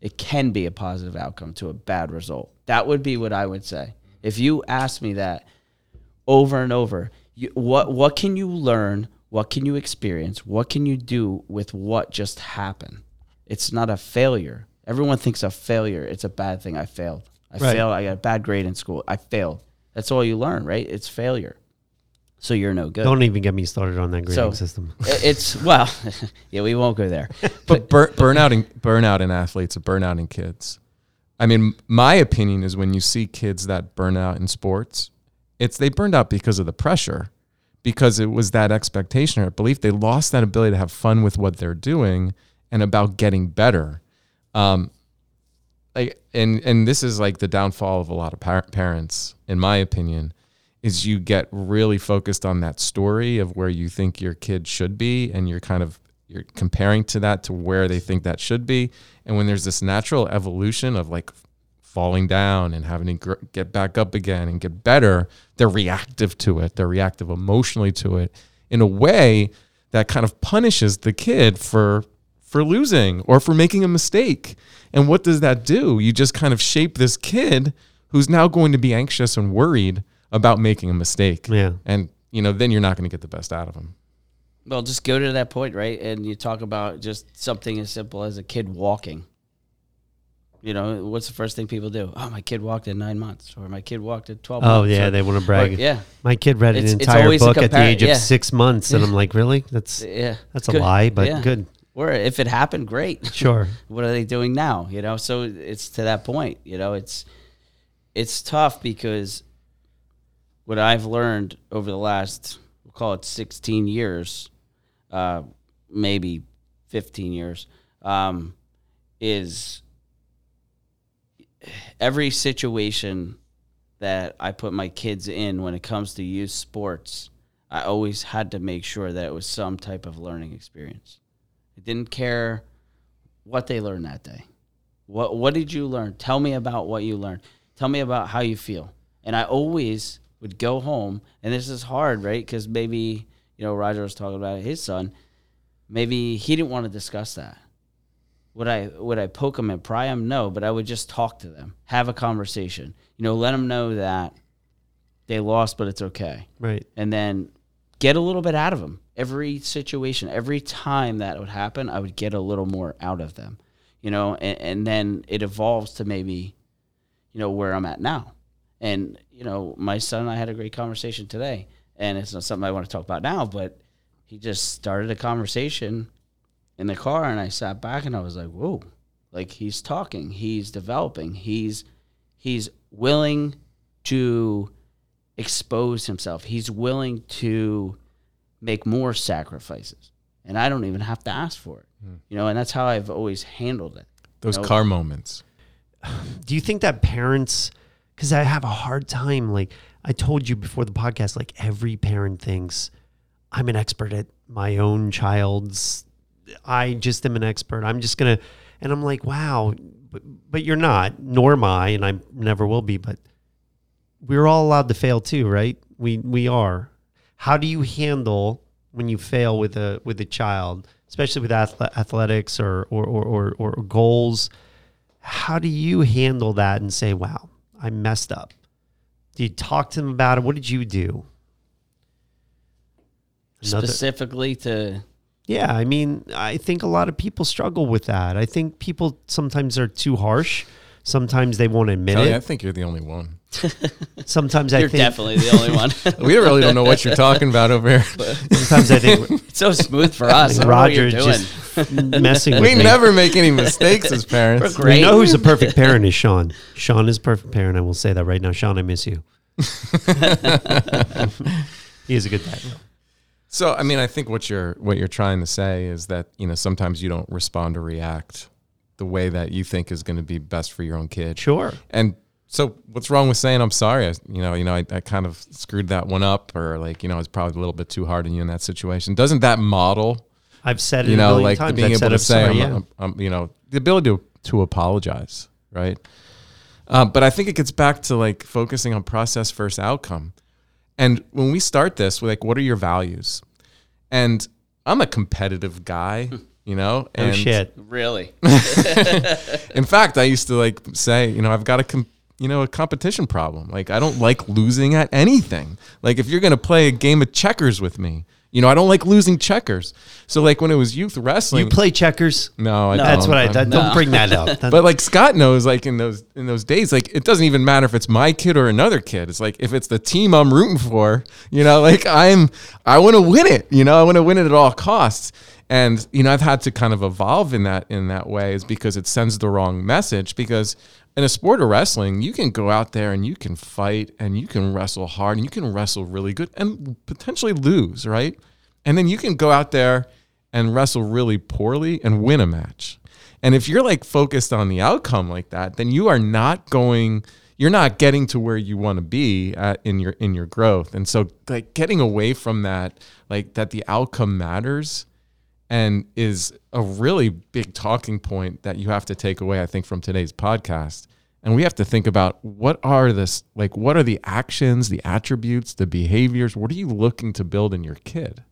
it can be a positive outcome to a bad result that would be what i would say if you ask me that over and over. You, what what can you learn? What can you experience? What can you do with what just happened? It's not a failure. Everyone thinks a failure. It's a bad thing. I failed. I Right. failed. I got a bad grade in school. I failed. That's all you learn, right? It's failure. So you're no good. Don't even get me started on that grading So- system. It's well, yeah, we won't go there. But bur- burnout in burnout in athletes, a burnout in kids. I mean, my opinion is when you see kids that burn out in sports, it's they burned out because of the pressure, because it was that expectation or belief. They lost that ability to have fun with what they're doing and about getting better. Um, like, and and this is like the downfall of a lot of par- parents, in my opinion, is you get really focused on that story of where you think your kid should be, and you're kind of you're comparing to that to where they think that should be. And when there's this natural evolution of like falling down and having to get back up again and get better, they're reactive to it. They're reactive emotionally to it in a way that kind of punishes the kid for for losing or for making a mistake. And what does that do? You just kind of shape this kid who's now going to be anxious and worried about making a mistake. Yeah. And you know, then you're not going to get the best out of them. Well, just go to that point, right? And you talk about just something as simple as a kid walking. You know, what's the first thing people do? Oh, my kid walked at nine months, or my kid walked at twelve. Oh months, yeah, or- they want to or- brag. yeah, My kid read an It's- it's entire always a book at the compar- age of six months, and I'm like, really? That's yeah. that's a lie, but Yeah. good. Or if it happened, great. Sure. what are they doing now? You know, so it's to that point. You know, it's it's tough because what I've learned over the last we'll call it 16 years, uh, maybe 15 years, um, is every situation that I put my kids in when it comes to youth sports, I always had to make sure that it was some type of learning experience. I didn't care what they learned that day. What what did you learn? Tell me about what you learned. Tell me about how you feel. And I always would go home, and this is hard, right? Because maybe you know Roger was talking about his son. Maybe he didn't want to discuss that. Would I would I poke him and pry him? No, but I would just talk to them, have a conversation. You know, let them know that they lost, but it's okay Right. and then get a little bit out of them. Every situation, every time that would happen, I would get a little more out of them, you know, and, and then it evolves to maybe, you know, where I'm at now. And, you know, my son and I had a great conversation today, and it's not something I want to talk about now, but he just started a conversation in the car, and I sat back and I was like, whoa, like he's talking, he's developing, he's, he's willing to expose himself. He's willing to make more sacrifices. And I don't even have to ask for it. Hmm. You know, and that's how I've always handled it. Those Nope. car moments. Do you think that parents, because I have a hard time, like I told you before the podcast, like every parent thinks I'm an expert at my own child's. I just am an expert. I'm just gonna, and I'm like, wow, but, but you're not, nor am I, and I never will be. But we're all allowed to fail too, right? We we are. How do you handle when you fail with a with a child, especially with athletics or or, or or or goals? How do you handle that and say, "Wow, I messed up"? Do you talk to them about it? What did you do? Another- Specifically to yeah, I mean, I think a lot of people struggle with that. I think people sometimes are too harsh Sometimes they won't admit Kelly, it. I think you're the only one. Sometimes I You're think. definitely the only one. We really don't know what you're talking about over here. Sometimes I think it's so smooth for us. I don't know what Roger just messing with We me. never make any mistakes as parents. We're great. We know who's the perfect parent is Sean. Sean is perfect parent. I will say that right now. Sean, I miss you. he is a good dad. So, I mean, I think what you're what you're trying to say is that you know sometimes you don't respond or react the way that you think is going to be best for your own kid. Sure. And so, what's wrong with saying I'm sorry? I, you know, you know, I, I kind of screwed that one up, or like, you know, I was probably a little bit too hard on you in that situation. Doesn't that model, I've said it you know, million like times. being I've able said to I'm say, sorry, I'm, yeah. I'm, I'm- you know, the ability to to apologize, right? Um, but I think it gets back to like focusing on process first outcome. And when we start this, we're like, what are your values? And I'm a competitive guy, you know. Oh and shit. Really? in fact, I used to like say, you know, I've got a com- you know, a competition problem. Like I don't like losing at anything. Like if you're going to play a game of checkers with me, you know, I don't like losing checkers. So like when it was youth wrestling, You play checkers? no, I No. That's what I. That, Don't bring that up. But like Scott knows, like in those in those days, like it doesn't even matter if it's my kid or another kid. It's like if it's the team I'm rooting for, you know, like I'm I want to win it. You know, I want to win it at all costs. And you know, I've had to kind of evolve in that in that way, is because it sends the wrong message. Because in a sport of wrestling, you can go out there and you can fight and you can wrestle hard and you can wrestle really good and potentially lose, right? And then you can go out there and wrestle really poorly and win a match. And if you're like focused on the outcome like that, then you are not going you're not getting to where you want to be at, in your in your growth. And so like getting away from that like that the outcome matters and is a really big talking point that you have to take away I think from today's podcast. And we have to think about what are this like what are the actions, the attributes, the behaviors, what are you looking to build in your kid?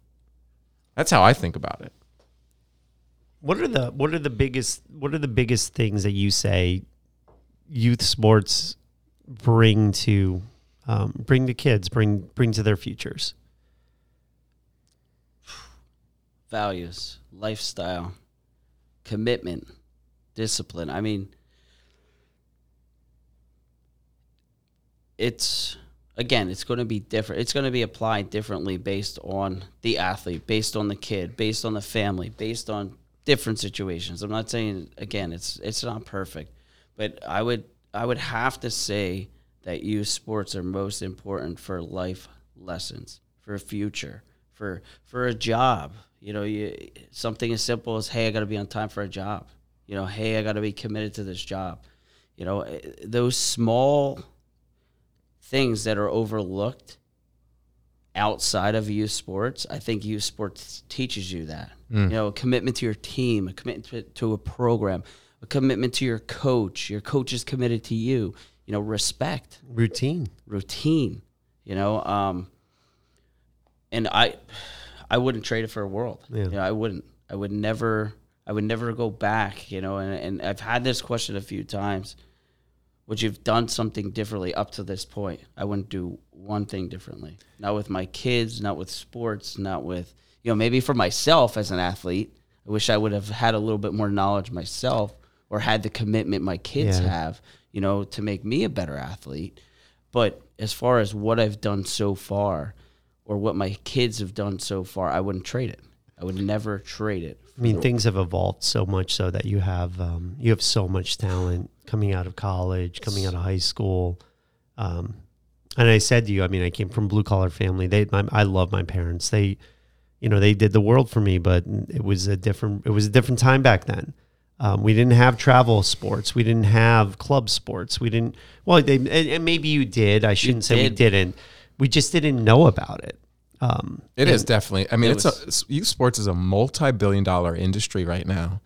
That's how I think about it. What are the what are the biggest what are the biggest things that you say youth sports bring to um, bring to kids bring bring to their futures? Values, lifestyle, commitment, discipline. I mean, it's again, it's going to be different. It's going to be applied differently based on the athlete, based on the kid, based on the family, based on different situations. I'm not saying again, it's it's not perfect, but I would I would have to say that youth sports are most important for life lessons, for a future, for for a job. You know, you something as simple as hey, I got to be on time for a job. You know, hey, I got to be committed to this job. You know, eh, those small things that are overlooked outside of youth sports, I think youth sports teaches you that. You know, a commitment to your team, a commitment to a program, a commitment to your coach. Your coach is committed to you. You know, respect, Routine. routine. You know, um, and I, I wouldn't trade it for a world. Yeah. You know, I wouldn't. I would never. I would never go back. You know, and and I've had this question a few times. Would you have done something differently up to this point? I wouldn't do one thing differently. Not with my kids, not with sports, not with you know maybe for myself as an athlete. I wish I would have had a little bit more knowledge myself, or had the commitment my kids Yeah. have. You know, to make me a better athlete. But as far as what I've done so far, or what my kids have done so far, I wouldn't trade it. I would never trade it. I mean, things have evolved so much so that you have um, you have so much talent coming out of college, coming out of high school. Um, and I said to you, I mean, I came from blue collar family. They, my, I love my parents. They, you know, they did the world for me, but it was a different, it was a different time back then. Um, we didn't have travel sports. We didn't have club sports. We didn't. Well, they, and, and maybe you did. I shouldn't say we didn't. We just didn't know about it. Um, It is definitely. I mean, It it's a youth sports is a multi-billion-dollar industry right now,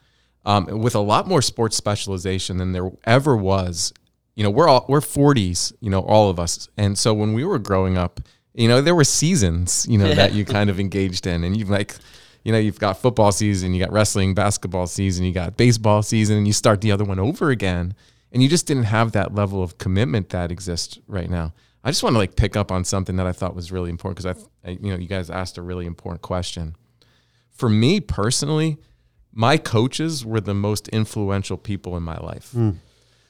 um, with a lot more sports specialization than there ever was. You know, we're all we're forties. You know, all of us, and so when we were growing up, you know, there were seasons. You know that you kind of engaged in, and you like. You know, you've got football season, you got wrestling, basketball season, you got baseball season, and you start the other one over again. And you just didn't have that level of commitment that exists right now. I just want to like pick up on something that I thought was really important because I, I, you know, you guys asked a really important question. For me personally, my coaches were the most influential people in my life. Hmm.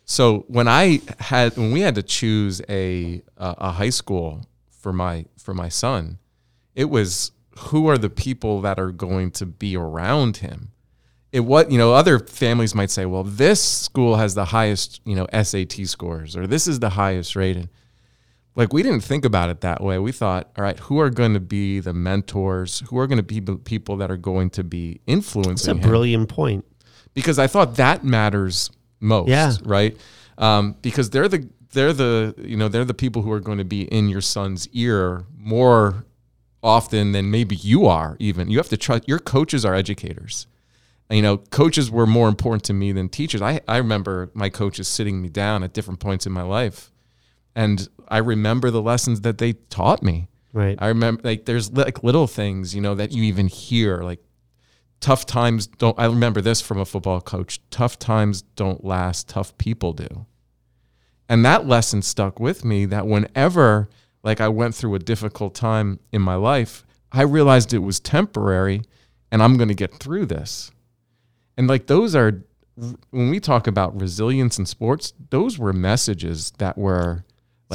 So when I had when we had to choose a a, a high school for my for my son, it was who are the people that are going to be around him. It what you know other families might say, well, this school has the highest you know SAT scores or this is the highest rated. Like we didn't think about it that way. We thought, all right, who are going to be the mentors? Who are going to be the people that are going to be influencing? That's a influencing him? brilliant point. because I thought that matters most. Yeah. Right. Um, because they're the they're the you know they're the people who are going to be in your son's ear more often than maybe you are. Even you have to trust your coaches are educators. And, you know, coaches were more important to me than teachers. I I remember my coaches sitting me down at different points in my life, and I remember the lessons that they taught me. Right. I remember like there's like little things, you know, that you even hear like tough times don't I remember this from a football coach. Tough times don't last, tough people do. And that lesson stuck with me that whenever like I went through a difficult time in my life, I realized it was temporary and I'm going to get through this. And like those are when we talk about resilience in sports, those were messages that were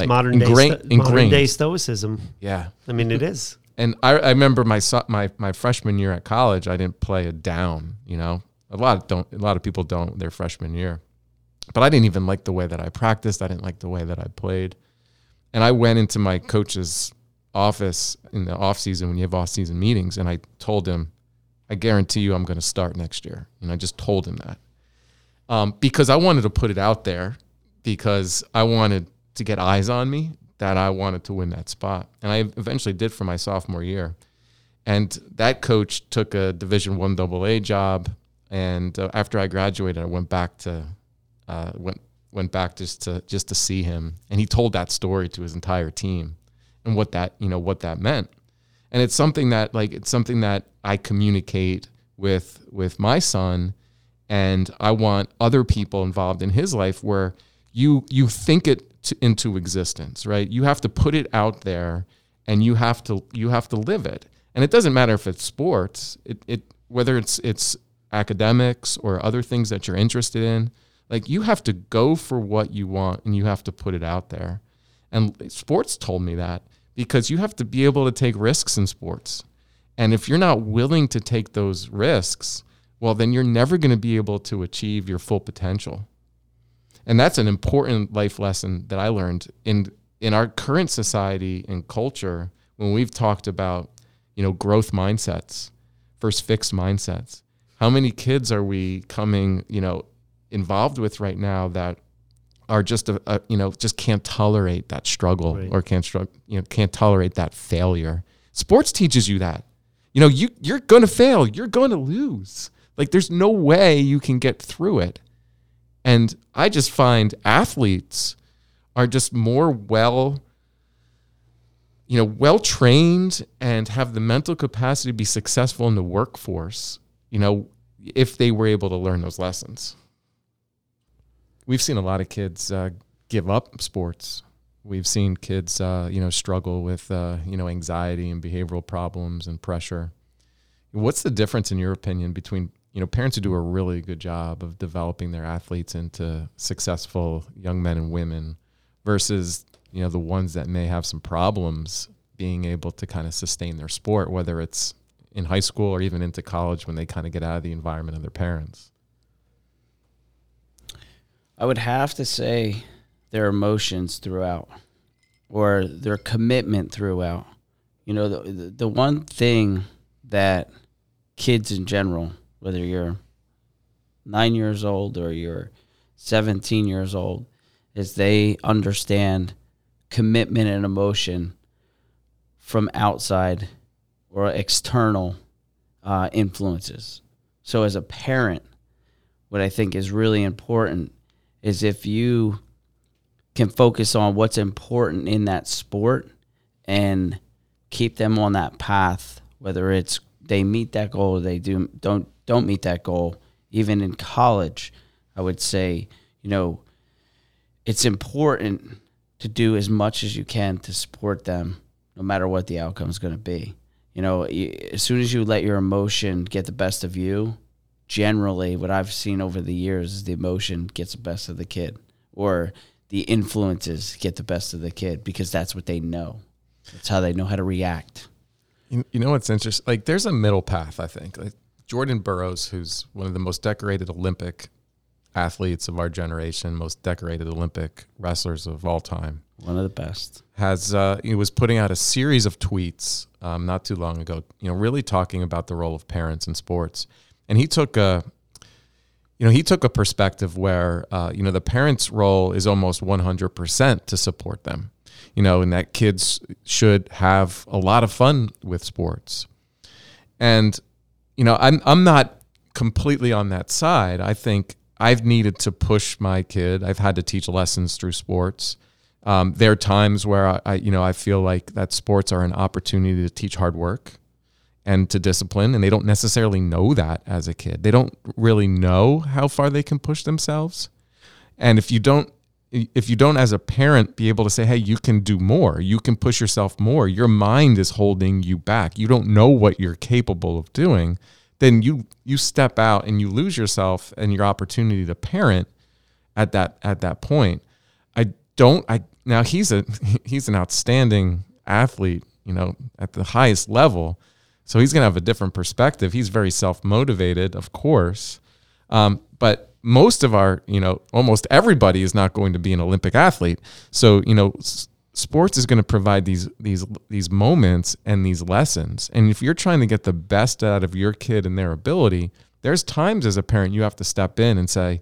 It's modern, ingrained, day, sto- modern day stoicism. Yeah. I mean, it is. And I, I remember my so- my my freshman year at college, I didn't play a down. You know, a lot don't a lot of people don't their freshman year, but I didn't even like the way that I practiced. I didn't like the way that I played, and I went into my coach's office in the off season when you have off season meetings, and I told him, I guarantee you, I'm going to start next year. And I just told him that um, because I wanted to put it out there because I wanted to get eyes on me that I wanted to win that spot, and I eventually did for my sophomore year. And that coach took a Division One Double A job, and uh, after I graduated, I went back to uh, went went back just to just to see him, and he told that story to his entire team, and what that you know what that meant. And it's something that like it's something that I communicate with with my son, and I want other people involved in his life where you you think it to, into existence, right? You have to put it out there, and you have to you have to live it. And it doesn't matter if it's sports, it, it whether it's it's academics or other things that you're interested in. Like you have to go for what you want, and you have to put it out there. And sports told me that because you have to be able to take risks in sports. And if you're not willing to take those risks, well, then you're never going to be able to achieve your full potential. And that's an important life lesson that I learned in in our current society and culture when we've talked about, you know, growth mindsets versus fixed mindsets. How many kids are we coming, you know, involved with right now that are just a, a you know just can't tolerate that struggle Right. or can't struggle you know can't tolerate that failure. Sports teaches you that. You know, you you're going to fail, you're going to lose. Like there's no way you can get through it. And I just find athletes are just more well you know, well trained and have the mental capacity to be successful in the workforce, you know, if they were able to learn those lessons. We've seen a lot of kids uh, give up sports. We've seen kids, uh, you know, struggle with, uh, you know, anxiety and behavioral problems and pressure. What's the difference, in your opinion, between you know parents who do a really good job of developing their athletes into successful young men and women versus you know the ones that may have some problems being able to kind of sustain their sport, whether it's in high school or even into college when they kind of get out of the environment of their parents? I would have to say their emotions throughout or their commitment throughout. You know, the, the, one thing that kids in general, whether you're nine years old or you're 17 years old, is they understand commitment and emotion from outside or external uh, influences. So, as a parent, what I think is really important is if you can focus on what's important in that sport and keep them on that path, whether it's they meet that goal or they do don't don't meet that goal. Even in college, I would say, you know, it's important to do as much as you can to support them, no matter what the outcome is going to be. You know, as soon as you let your emotion get the best of you, generally what I've seen over the years is the emotion gets the best of the kid or the influences get the best of the kid because that's what they know. That's how they know how to react. You, know what's interesting? Like, there's a middle path. I think like Jordan Burroughs, who's one of the most decorated Olympic athletes of our generation, most decorated Olympic wrestlers of all time, One of the best. has uh, he was putting out a series of tweets um, not too long ago. You know, really talking about the role of parents in sports, and he took a you know he took a perspective where uh, you know the parents' role is almost one hundred percent to support them. You know, and that kids should have a lot of fun with sports, and you know I'm I'm not completely on that side. I think I've needed to push my kid. I've had to teach lessons through sports. Um, there are times where I, I, you know, I feel like that sports are an opportunity to teach hard work and to discipline, and they don't necessarily know that as a kid. They don't really know how far they can push themselves, and if you don't, if you don't as a parent be able to say, "Hey, you can do more. You can push yourself more." Your mind is holding you back. You don't know what you're capable of doing. Then you you step out and you lose yourself and your opportunity to parent at that at that point. I don't I now he's a he's an outstanding athlete, you know, at the highest level. So he's going to have a different perspective. He's very self-motivated, of course. Um, but most of our, you know, almost everybody is not going to be an Olympic athlete. So, you know, s- sports is going to provide these these these moments and these lessons. And if you're trying to get the best out of your kid and their ability, there's times as a parent you have to step in and say,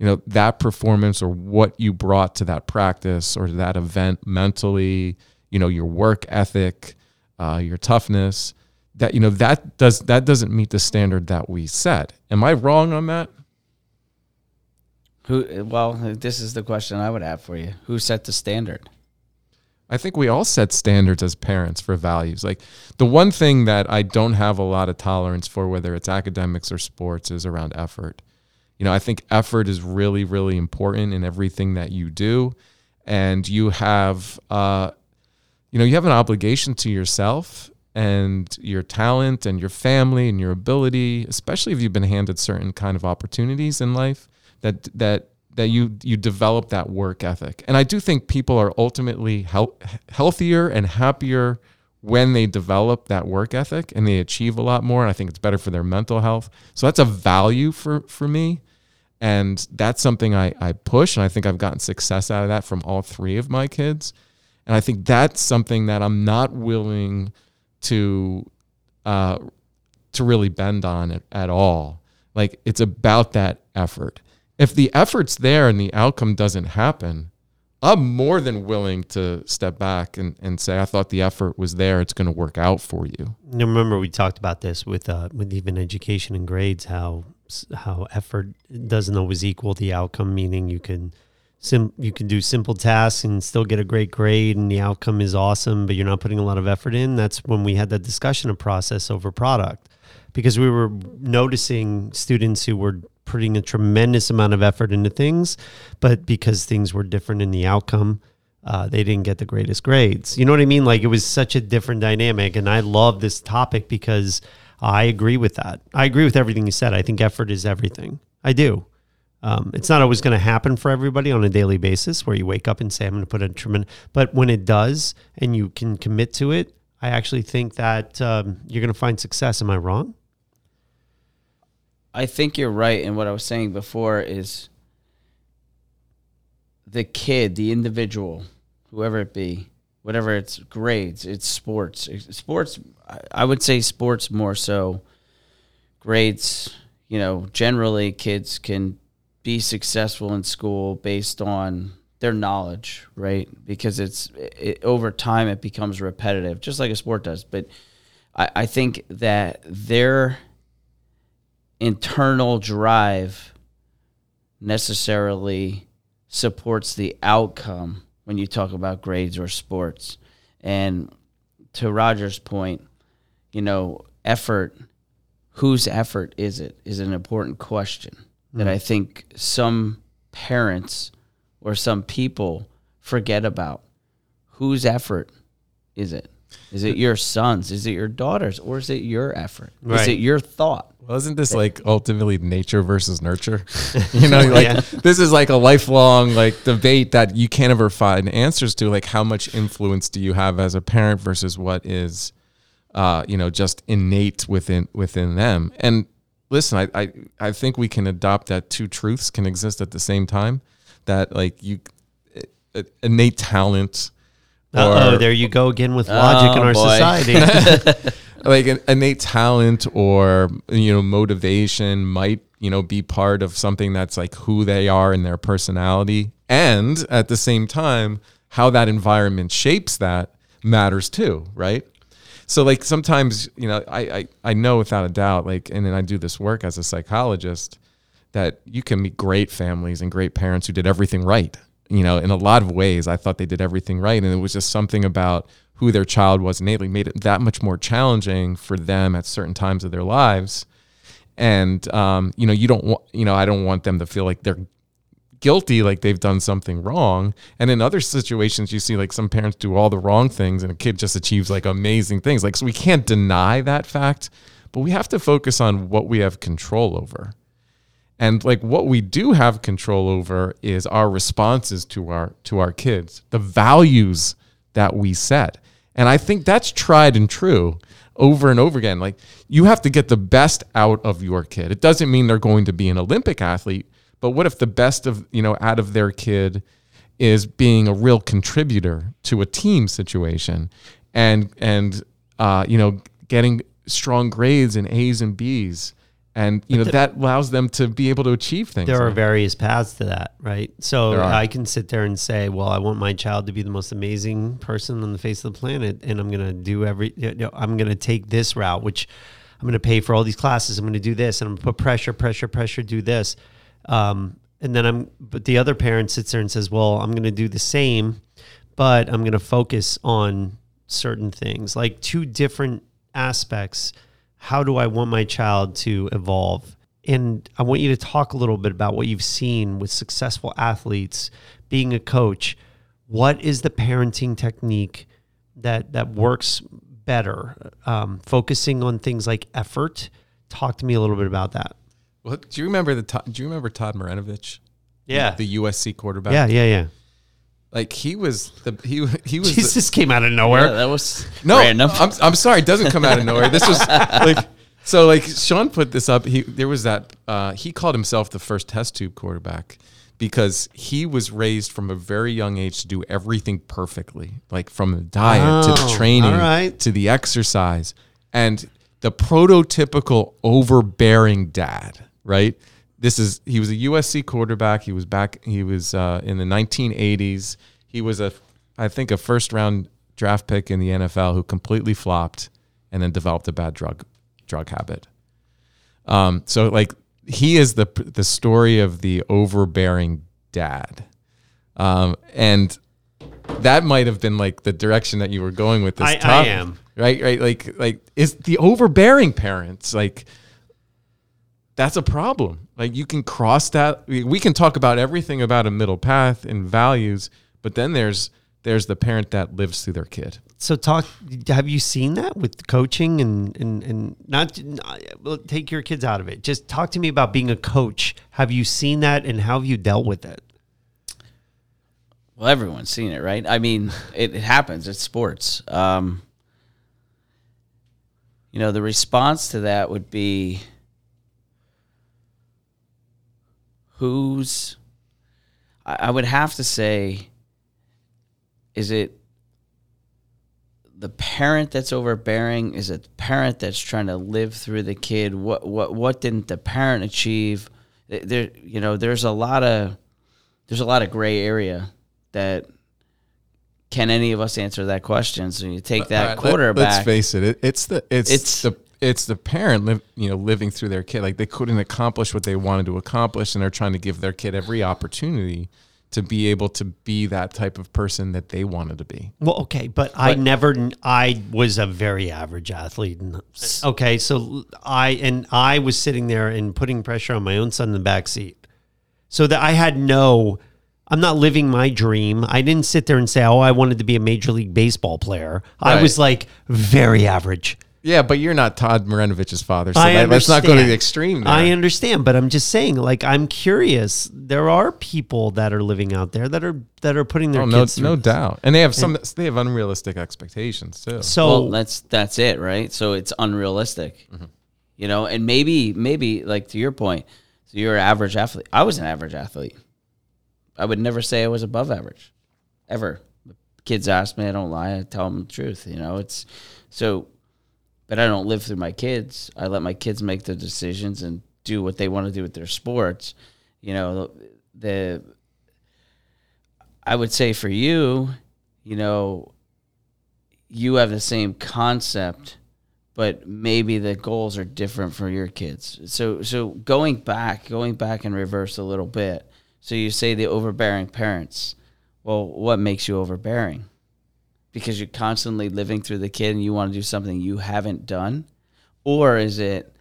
you know that performance or what you brought to that practice or that event mentally you know your work ethic uh, your toughness that you know that does that doesn't meet the standard that we set am i wrong on that Who? Well, this is the question I would have for you. Who set the standard? I think we all set standards as parents for values. Like the one thing that I don't have a lot of tolerance for, whether it's academics or sports, is around effort. You know, I think effort is really, really important in everything that you do. And you have, uh, you know, you have an obligation to yourself and your talent and your family and your ability, especially if you've been handed certain kind of opportunities in life, that that that you you develop that work ethic. And I do think people are ultimately health, healthier and happier when they develop that work ethic and they achieve a lot more. And I think it's better for their mental health. So that's a value for for me. And that's something I, I push. And I think I've gotten success out of that from all three of my kids. And I think that's something that I'm not willing to uh, to really bend on at all. Like it's about that effort. If the effort's there and the outcome doesn't happen, I'm more than willing to step back and, and say, I thought the effort was there. It's going to work out for you. Now, remember we talked about this with uh, with even education and grades how how effort doesn't always equal the outcome meaning you can sim- you can do simple tasks and still get a great grade and the outcome is awesome but you're not putting a lot of effort in that's when we had that discussion of process over product because we were noticing students who were putting a tremendous amount of effort into things but because things were different in the outcome uh, they didn't get the greatest grades. You know what I mean? Like it was such a different dynamic. And I love this topic because I agree with that. I agree with everything you said. I think effort is everything. I do. Um, it's not always going to happen for everybody on a daily basis where you wake up and say, I'm going to put a tremendous, but when it does and you can commit to it, I actually think that um, you're going to find success. Am I wrong? I think you're right. And what I was saying before is the kid, the individual, whoever it be, whatever it's grades, it's sports. Sports, I- I would say sports more so. Grades, you know, generally kids can be successful in school based on their knowledge, right? Because it's it, over time it becomes repetitive, just like a sport does. But I, I think that their internal drive necessarily supports the outcome when you talk about grades or sports. And to Roger's point, you know, effort, whose effort is it, is an important question that mm. I think some parents or some people forget about. Whose effort is it? Is it your son's? Is it your daughter's? Or is it your effort? Is it your thought? Well, isn't this like ultimately nature versus nurture? You know, like Yeah. this is like a lifelong like debate that you can't ever find answers to. Like, how much influence do you have as a parent versus what is, uh, you know, just innate within within them? And listen, I I, I think we can adopt that two truths can exist at the same time. That like you, uh, innate talent. Uh oh, there you go again with logic in Oh, our boy. society. like an innate talent or you know motivation might you know be part of something that's like who they are and their personality and at the same time how that environment shapes that matters too right so like sometimes you know I, I i know without a doubt like and then i do this work as a psychologist that you can meet great families and great parents who did everything right. You know, in a lot of ways, I thought they did everything right. And it was just something about who their child was innately made it that much more challenging for them at certain times of their lives. And, um, you know, you don't want, you know, I don't want them to feel like they're guilty, like they've done something wrong. And in other situations, you see like some parents do all the wrong things and a kid just achieves like amazing things. Like, so we can't deny that fact, but we have to focus on what we have control over. And like what we do have control over is our responses to our to our kids, the values that we set. And I think that's tried and true over and over again. Like you have to get the best out of your kid. It doesn't mean they're going to be an Olympic athlete, but what if the best of, you know, out of their kid is being a real contributor to a team situation and and uh, you know, getting strong grades and A's and B's and you know that allows them to be able to achieve things. there are various paths to that, right? So I can sit there and say, well, I want my child to be the most amazing person on the face of the planet, and I'm going to do every, you know, I'm going to take this route, which I'm going to pay for all these classes. I'm going to do this, and I'm going to put pressure, pressure, pressure, do this. Um, and then I'm, but the other parent sits there and says, well, I'm going to do the same, but I'm going to focus on certain things, like two different aspects. How do I want my child to evolve? And I want you to talk a little bit about what you've seen with successful athletes, being a coach. What is the parenting technique that that works better? Um, focusing on things like effort. Talk to me a little bit about that. Well, do you remember the do you remember Todd Marinovich? Yeah, the USC quarterback. yeah, yeah, yeah. Like he was the he he was the, Jesus came out of Yeah, nowhere. that was no. random. I'm I'm sorry, it doesn't come out of nowhere. This was like so like Sean put this up. He there was that uh, he called himself the first test tube quarterback because he was raised from a very young age to do everything perfectly, like from the diet to the Oh, training all right. to the exercise and the prototypical overbearing dad, right? This is he was a USC quarterback. He was back. He was uh, in the 1980s. He was a, I think, a first round draft pick in the NFL who completely flopped and then developed a bad drug drug habit. Um, so like he is the the story of the overbearing dad, um, and that might have been like the direction that you were going with this. I- I am. right, right. Like like is the overbearing parents like that's a problem. Like you can cross that. We we can talk about everything about a middle path and values, but then there's there's the parent that lives through their kid. So talk. Have you seen that with coaching and and and not, not well, take your kids out of it. Just talk to me about being a coach. Have you seen that and how have you dealt with it? Well, everyone's seen it, right? I mean, it, it happens. It's sports. Um, you know, the response to that would be who's. I, would have to say, is it the parent that's overbearing? Is it the parent that's trying to live through the kid? What what what didn't the parent achieve? There, you know, there's a lot of there's a lot of gray area that can any of us answer that question? So you take that right, let- quarterback. let's face it, it. It's the it's, It's- the it's the parent live, you know living through their kid. Like they couldn't accomplish what they wanted to accomplish, and they're trying to give their kid every opportunity to be able to be that type of person that they wanted to be. Well, okay, but, I never. I was a very average athlete. And- Okay, so I and I was sitting there and putting pressure on my own son in the back seat, so that I had no. I'm not living my dream. I didn't sit there and say, "Oh, I wanted to be a major league baseball player." I was like very average. Yeah, but you're not Todd Marinovich's father, so I that, let's not go to the extreme. There. I understand, but I'm just saying, like, I'm curious. There are people that are living out there that are that are putting their oh, no, kids through no this. doubt, and they have some. They have unrealistic expectations too. So well, that's that's it, right? So it's unrealistic, mm-hmm. you know. And maybe, maybe like to your point, so you're an average athlete. I was an average athlete. I would never say I was above average, ever. Kids ask me, I don't lie. I tell them the truth. You know, it's so. But I don't live through my kids. I let my kids make their decisions and do what they want to do with their sports. You know, the I would say for you, you know, you have the same concept, but maybe the goals are different for your kids. So so going back, going back in reverse a little bit. So you say the overbearing parents. Well, what makes you overbearing? Because you're constantly living through the kid and you want to do something you haven't done? Or is it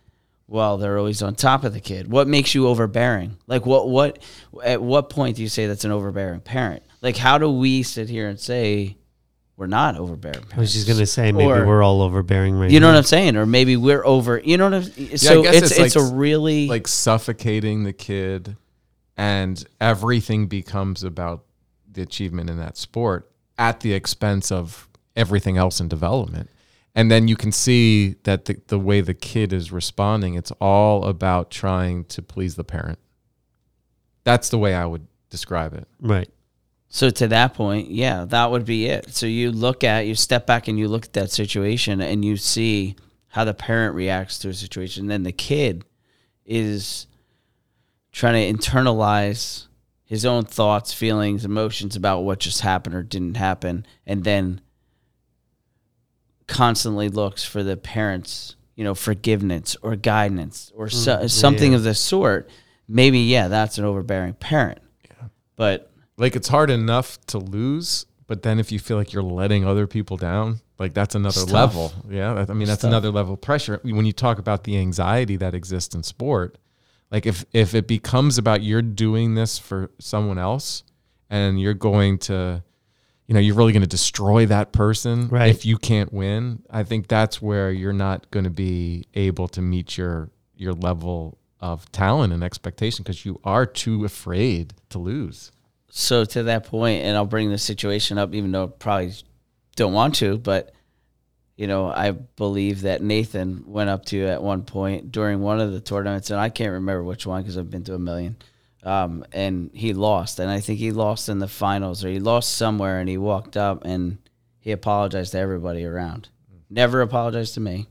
well, they're always on top of the kid. What makes you overbearing? Like what what at what point do you say that's an overbearing parent? Like how do we sit here and say we're not overbearing parents? I was just gonna say maybe Or- we're all overbearing right You know now. what I'm saying? Or maybe we're over. You know what I'm. Yeah, So I guess it's it's it's, like- a really like suffocating the kid, and everything becomes about the achievement in that sport at the expense of everything else in development. And then you can see that the, the way the kid is responding, it's all about trying to please the parent. That's the way I would describe it. Right. So to that point, yeah, that would be it. So you look at, you step back and you look at that situation and you see how the parent reacts to a situation. And Then the kid is trying to internalize his own thoughts, feelings, emotions about what just happened or didn't happen, and then constantly looks for the parents, you know, forgiveness or guidance or so, mm-hmm. something yeah. of the sort. Maybe, yeah, that's an overbearing parent. Yeah. But Like it's hard enough to lose, but then if you feel like you're letting other people down, like that's another level. Yeah, I mean that's another level of pressure. When you talk about the anxiety that exists in sport, like if if it becomes about you're doing this for someone else and you're going to you know, you're really going to destroy that person Right. if you can't win. I think that's where you're not going to be able to meet your your level of talent and expectation because you are too afraid to lose. so to that point, and I'll bring the situation up, even though I probably don't want to, but you know, I believe that Nathan went up to at one point during one of the tournaments, and I can't remember which one because I've been to a million. Um, and he lost, and I think he lost in the finals, or he lost somewhere, and he walked up and he apologized to everybody around. Never apologized to me,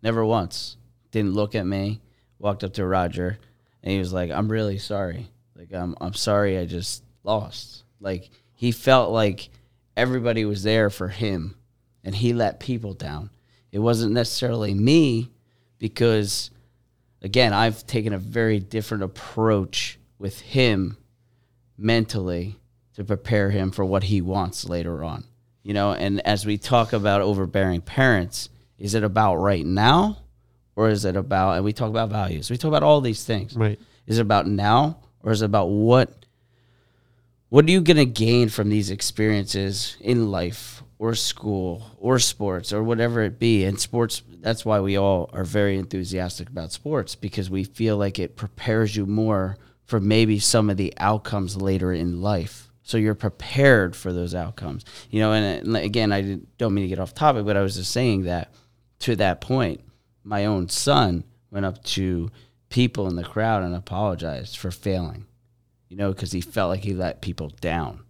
never once. Didn't look at me. Walked up to Roger, and he was like, "I'm really sorry. Like, I'm I'm sorry. I just lost. Like, he felt like everybody was there for him, and he let people down. It wasn't necessarily me, because again, I've taken a very different approach with him mentally to prepare him for what he wants later on. You know, and as we talk about overbearing parents, is it about right now or is it about and we talk about values. We talk about all these things. Right. Is it about now or is it about what what are you going to gain from these experiences in life or school or sports or whatever it be. And sports that's why we all are very enthusiastic about sports because we feel like it prepares you more for maybe some of the outcomes later in life. So you're prepared for those outcomes you know and, again i don't mean to get off topic but i was just saying that to that point my own son went up to people in the crowd and apologized for failing you know, because he felt like he let people down,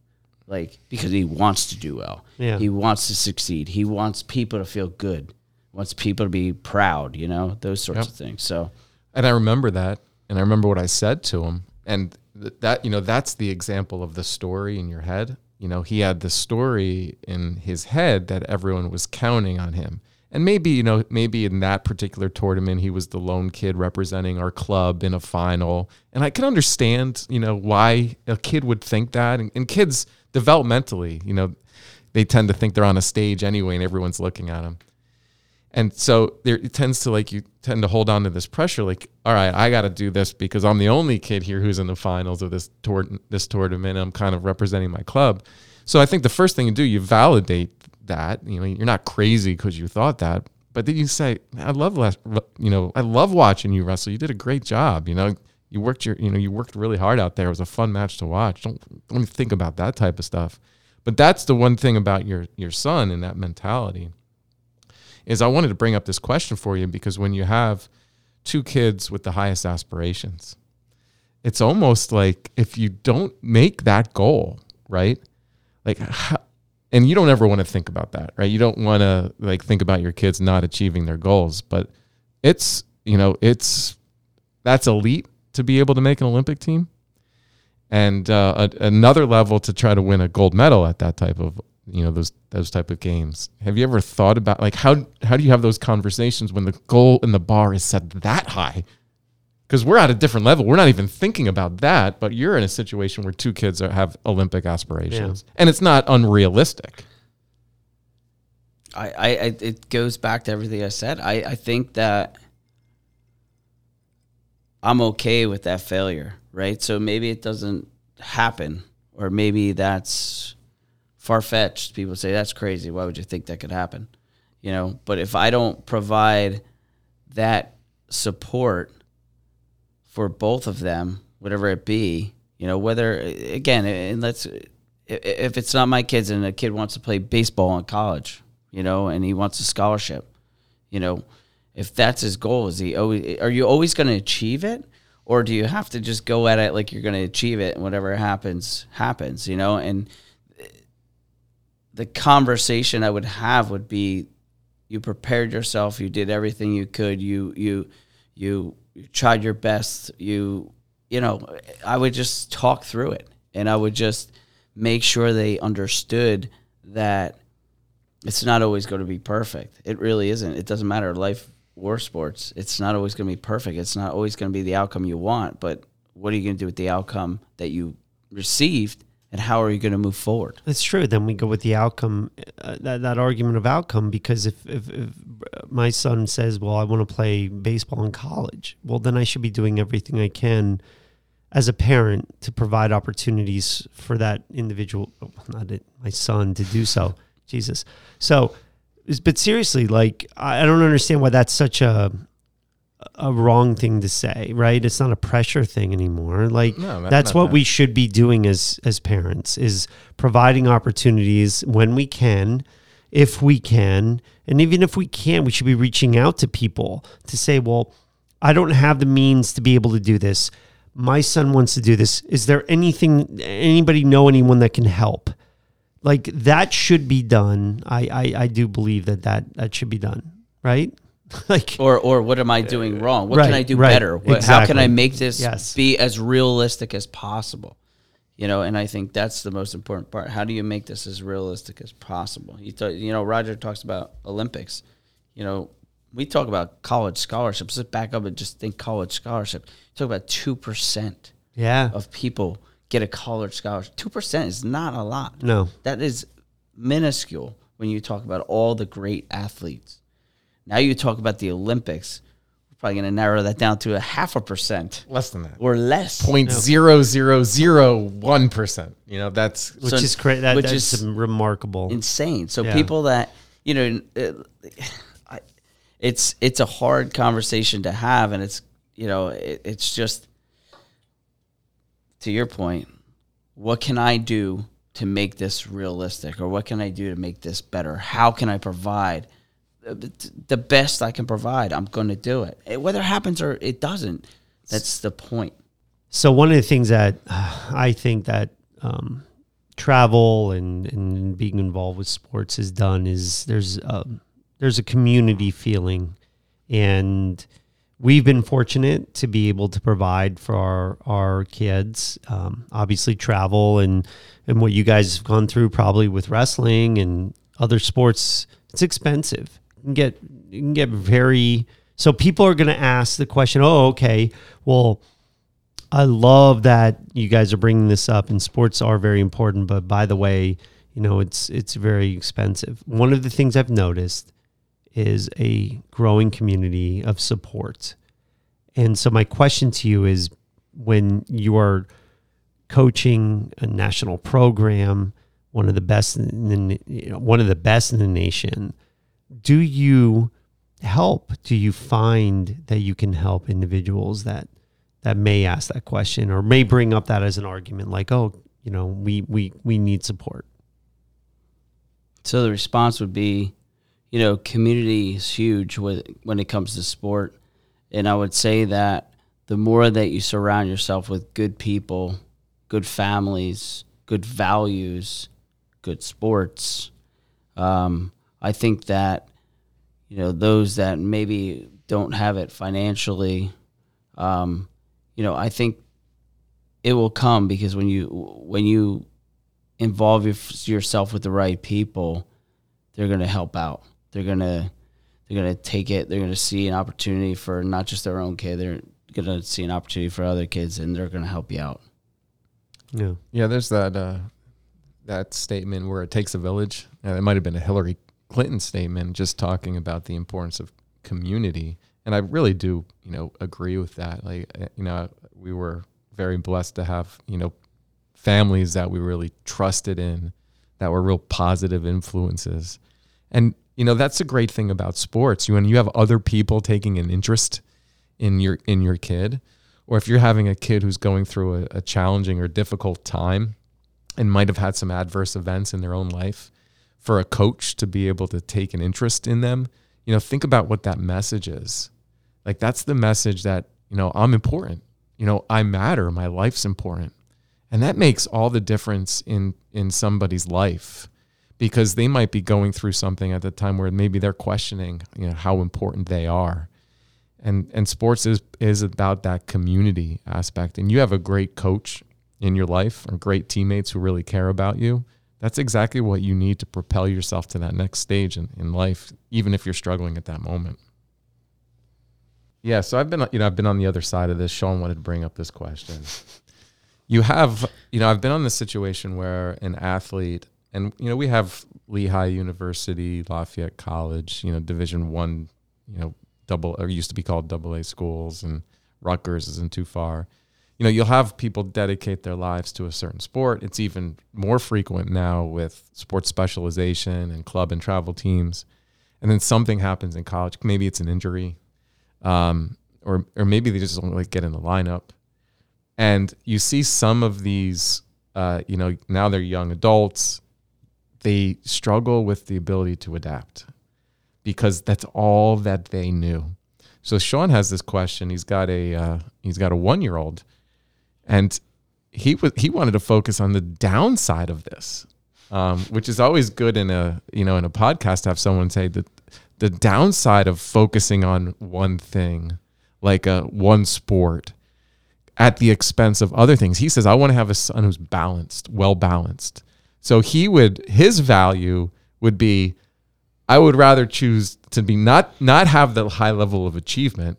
like because he wants to do well. Yeah. He wants to succeed. He wants people to feel good. Wants people to be proud. You know, those sorts Yep. of things. So And I remember that, and I remember what I said to him, and th- that you know that's the example of the story in your head. You know, he had the story in his head that everyone was counting on him, and maybe you know maybe in that particular tournament he was the lone kid representing our club in a final, and I can understand you know why a kid would think that, and, and kids developmentally, you know, they tend to think they're on a stage anyway, and everyone's looking at them. And so there it tends to like you tend to hold on to this pressure, like, all right, I got to do this because I'm the only kid here who's in the finals of this tour this tournament. I'm kind of representing my club. So I think the first thing you do, you validate that. You know, you're not crazy because you thought that, but then you say, I love you know, I love watching you wrestle. You did a great job. You know, you worked your, you know, you worked really hard out there. It was a fun match to watch. Don't don't think about that type of stuff. But that's the one thing about your your son and that mentality is I wanted to bring up this question for you because when you have two kids with the highest aspirations, it's almost like if you don't make that goal, right? Like and you don't ever want to think about that, right? You don't want to like think about your kids not achieving their goals, but it's, you know, it's that's elite to be able to make an Olympic team. And uh, a, another level to try to win a gold medal at that type of you know those those type of games. Have you ever thought about like how how do you have those conversations when the goal and the bar is set that high? Because we're at a different level. We're not even thinking about that, but you're in a situation where two kids are, have Olympic aspirations, yeah. and it's not unrealistic. I, I, it goes back to everything I said. I, I think that I'm okay with that failure, right? So maybe it doesn't happen, or maybe that's far fetched. People say that's crazy. Why would you think that could happen? You know, but if I don't provide that support for both of them, whatever it be, you know, whether again, and let's if it's not my kids and a kid wants to play baseball in college, you know, and he wants a scholarship, you know, if that's his goal, is he always are you always going to achieve it? Or do you have to just go at it like you're going to achieve it and whatever happens, happens, you know? And the conversation I would have would be you prepared yourself, you did everything you could, you you you, you tried your best, you you know, I would just talk through it and I would just make sure they understood that it's not always going to be perfect. It really isn't. It doesn't matter life or sports. It's not always going to be perfect. It's not always going to be the outcome you want, but what are you going to do with the outcome that you received and how are you going to move forward? That's true. Then we go with the outcome, uh, that, that argument of outcome, because if, if, if, my son says, well, I want to play baseball in college, well, then I should be doing everything I can as a parent to provide opportunities for that individual, not it, my son, to do so. Jesus. So, but seriously, like, I don't understand why that's such a, a wrong thing to say, right? It's not a pressure thing anymore. Like no, that's what we should be doing as as parents is providing opportunities when we can, if we can, and even if we can't, we should be reaching out to people to say, "Well, I don't have the means to be able to do this. My son wants to do this. Is there anything anybody know anyone that can help?" Like that should be done. I I, I do believe that that that should be done, right? like or or what am I doing uh, wrong? What right, can I do right, better? What, exactly. How can I make this yes. be as realistic as possible? You know, and I think that's the most important part. How do you make this as realistic as possible? You th- you know, Roger talks about Olympics. You know, we talk about college scholarships. Let's back up and just think college scholarship. talk about two percent yeah. of people get a college scholarship. Two percent is not a lot. No. That is minuscule when you talk about all the great athletes now you talk about the Olympics. We're probably going to narrow that down to a half a percent, less than that, or less, point zero zero zero one percent. You know that's which so, is crazy. That, which is remarkable, insane. So yeah. people that you know, uh, it, it's it's a hard conversation to have, and it's you know, it, it's just to your point. What can I do to make this realistic, or what can I do to make this better? How can I provide? the best I can provide, I'm going to do it. Whether it happens or it doesn't, that's the point. So one of the things that I think that um, travel and, and being involved with sports has done is there's a, um, there's a community feeling, and we've been fortunate to be able to provide for our our kids. Um, obviously, travel and and what you guys have gone through probably with wrestling and other sports, it's expensive can get you can get very so people are going to ask the question oh okay well i love that you guys are bringing this up and sports are very important but by the way you know it's it's very expensive one of the things i've noticed is a growing community of support. And so my question to you is when you are coaching a national program one of the best in the, you know, one of the best in the nation do you help? Do you find that you can help individuals that that may ask that question or may bring up that as an argument like oh you know we we we need support? So the response would be, you know, community is huge with, when it comes to sport. And I would say that the more that you surround yourself with good people, good families, good values, good sports, um, I think that, you know, those that maybe don't have it financially, um, you know, I think it will come because when you when you involve yourself with the right people, they're going to help out. They're going to they're going to take it. They're going to see an opportunity for not just their own kid. They're going to see an opportunity for other kids, and they're going to help you out. yeah Yeah, there's that uh, that statement where it takes a village. Uh, it might have been a Hillary Clinton statement, just talking about the importance of community. And I really do, you know, agree with that. Like, uh, you know, we were very blessed to have, you know, families that we really trusted in, that were real positive influences. And you know, that's a great thing about sports. You when you have other people taking an interest in your in your kid, or if you're having a kid who's going through a, a challenging or difficult time and might have had some adverse events in their own life, for a coach to be able to take an interest in them, you know, think about what that message is. Like that's the message that, you know, I'm important. You know, I matter, my life's important. And that makes all the difference in in somebody's life because they might be going through something at the time where maybe they're questioning, you know, how important they are. And and sports is is about that community aspect. And you have a great coach in your life or great teammates who really care about you. That's exactly what you need to propel yourself to that next stage in, in life, even if you're struggling at that moment. Yeah, so I've been you know, I've been on the other side of this. Sean wanted to bring up this question. You have, you know, I've been on this situation where an athlete and you know we have Lehigh University, Lafayette College, you know Division One, you know double or used to be called double A schools, and Rutgers isn't too far. You know you'll have people dedicate their lives to a certain sport. It's even more frequent now with sports specialization and club and travel teams, and then something happens in college. Maybe it's an injury, um, or or maybe they just don't like get in the lineup, and you see some of these. Uh, you know, now they're young adults they struggle with the ability to adapt because that's all that they knew. So Sean has this question. He's got a uh, he's got a one year old, and he was he wanted to focus on the downside of this, um, which is always good in a you know in a podcast to have someone say that the downside of focusing on one thing, like a one sport, at the expense of other things. He says, I want to have a son who's balanced, well balanced. So he would his value would be I would rather choose to be not not have the high level of achievement,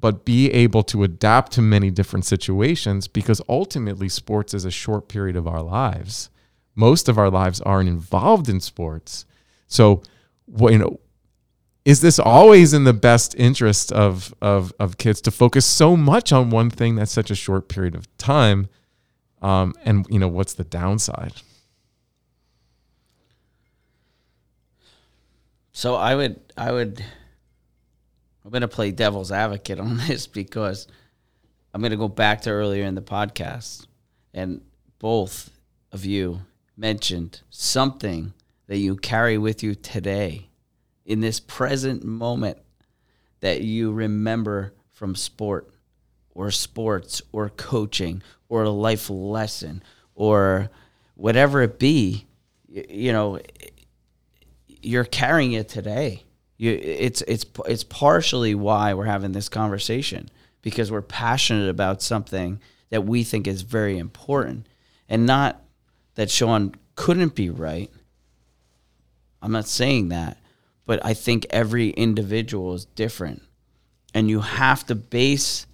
but be able to adapt to many different situations because ultimately sports is a short period of our lives. Most of our lives aren't involved in sports. So you know is this always in the best interest of, of, of kids to focus so much on one thing that's such a short period of time? Um, and you know, what's the downside? So I would, I would, I'm going to play devil's advocate on this because I'm going to go back to earlier in the podcast, and both of you mentioned something that you carry with you today in this present moment that you remember from sport or sports or coaching or a life lesson or whatever it be you know you're carrying it today. You, it's it's it's partially why we're having this conversation because we're passionate about something that we think is very important, and not that Sean couldn't be right. I'm not saying that, but I think every individual is different, and you have to base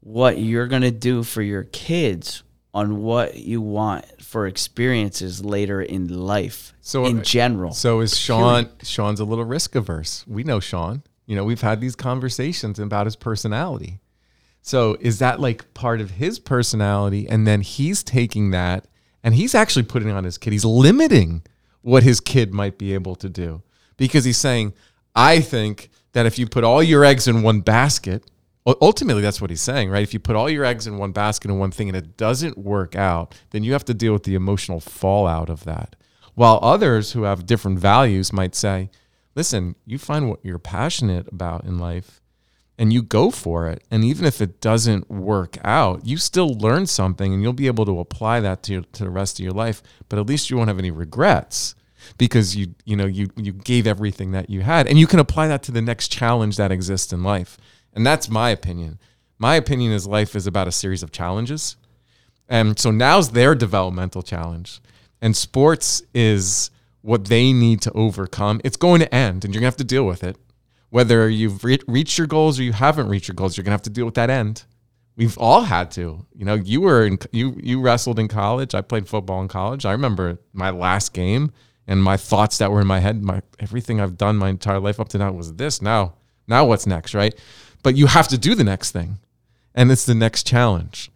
what you're going to do for your kids on what you want for experiences later in life So in uh, general. So is Sean? Sean's a little risk averse. We know Sean. You know, we've had these conversations about his personality. So is that like part of his personality? And then he's taking that and he's actually putting it on his kid. He's limiting what his kid might be able to do because he's saying, I think that if you put all your eggs in one basket, ultimately that's what he's saying, right? If you put all your eggs in one basket in one thing and it doesn't work out, then you have to deal with the emotional fallout of that. While others who have different values might say, listen, you find what you're passionate about in life and you go for it. And even if it doesn't work out, you still learn something and you'll be able to apply that to, to the rest of your life. But at least you won't have any regrets because you you know you you gave everything that you had and you can apply that to the next challenge that exists in life. And that's my opinion. My opinion is life is about a series of challenges. And so now's their developmental challenge. And sports is what they need to overcome. It's going to end and you're going to have to deal with it. Whether you've re- reached your goals or you haven't reached your goals, you're going to have to deal with that end. We've all had to. You know, you were in you you wrestled in college. I played football in college. I remember my last game and my thoughts that were in my head. My everything I've done my entire life up to now was this. Now, now what's next, right? But you have to do the next thing, and it's the next challenge.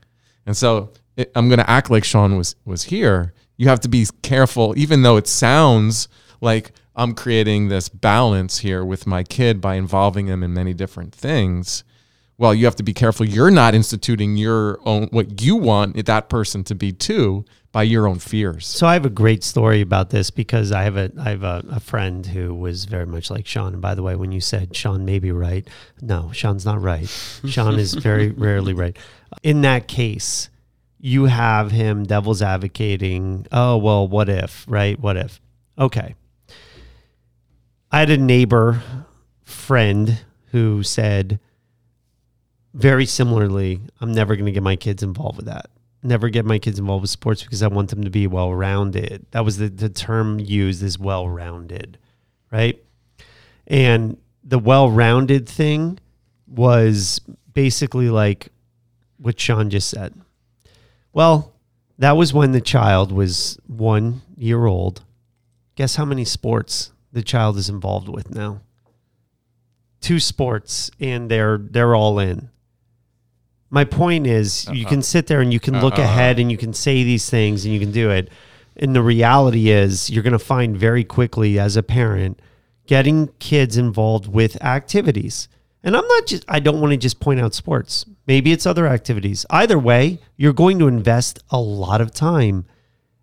And so it, I'm going to act like Sean was was here. You have to be careful, even though it sounds like I'm creating this balance here with my kid by involving him in many different things. Well, you have to be careful. You're not instituting your own what you want that person to be too by your own fears. So I have a great story about this because I have a I have a, a friend who was very much like Sean. And by the way, when you said Sean may be right, no, Sean's not right. Sean is very rarely right. In that case, you have him devil's advocating, oh well, what if, right? What if? Okay. I had a neighbor friend who said very similarly, I'm never going to get my kids involved with that never get my kids involved with sports because I want them to be well rounded. That was the, the term used is well rounded, right? And the well rounded thing was basically like what Sean just said. Well, that was when the child was one year old. Guess how many sports the child is involved with now? Two sports, and they're they're all in my point is you uh-huh. can sit there and you can look Uh-uh. ahead and you can say these things and you can do it. And the reality is you're going to find very quickly as a parent getting kids involved with activities. And i'm not just i don't want to just point out sports. Maybe it's other activities. Either way you're going to invest a lot of time.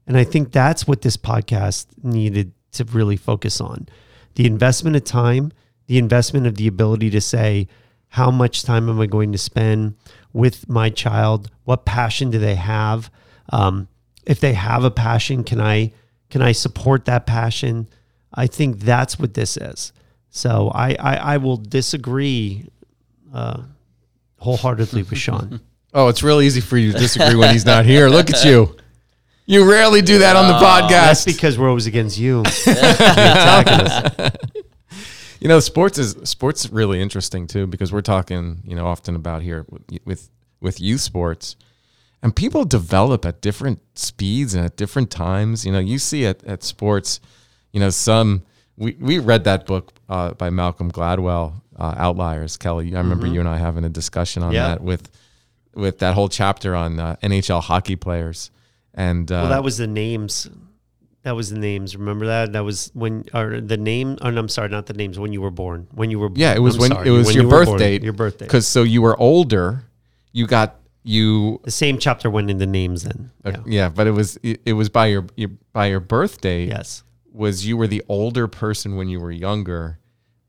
And i think that's what this podcast needed to really focus on. The investment of time the investment of the ability to say how much time am i going to spend with my child what passion do they have um, if they have a passion can i can i support that passion i think that's what this is so i i, I will disagree uh, wholeheartedly with sean Oh, it's real easy for you to disagree when he's not here. Look at you. You rarely do that on the podcast. that's podcast. because we're always against you You're attacking us. you know, sports is sports really interesting too because we're talking, you know, often about here with with, with youth sports, and people develop at different speeds and at different times. You know, you see at at sports, you know, some we we read that book uh, by Malcolm Gladwell, uh, Outliers. Kelly, I remember you and I having a discussion on Yeah. that with with that whole chapter on uh, NHL hockey players. And uh, well that was the names that was the names remember that that was when or the name oh, no, i'm sorry not the names when you were born when you were Yeah, it was I'm when sorry, it was when your you birth born, date. your birthday Because so you were older, you got you. the same chapter went into names then uh, yeah. yeah. but it was it, it was by your, your by your birthday. yes was you were the older person when you were younger,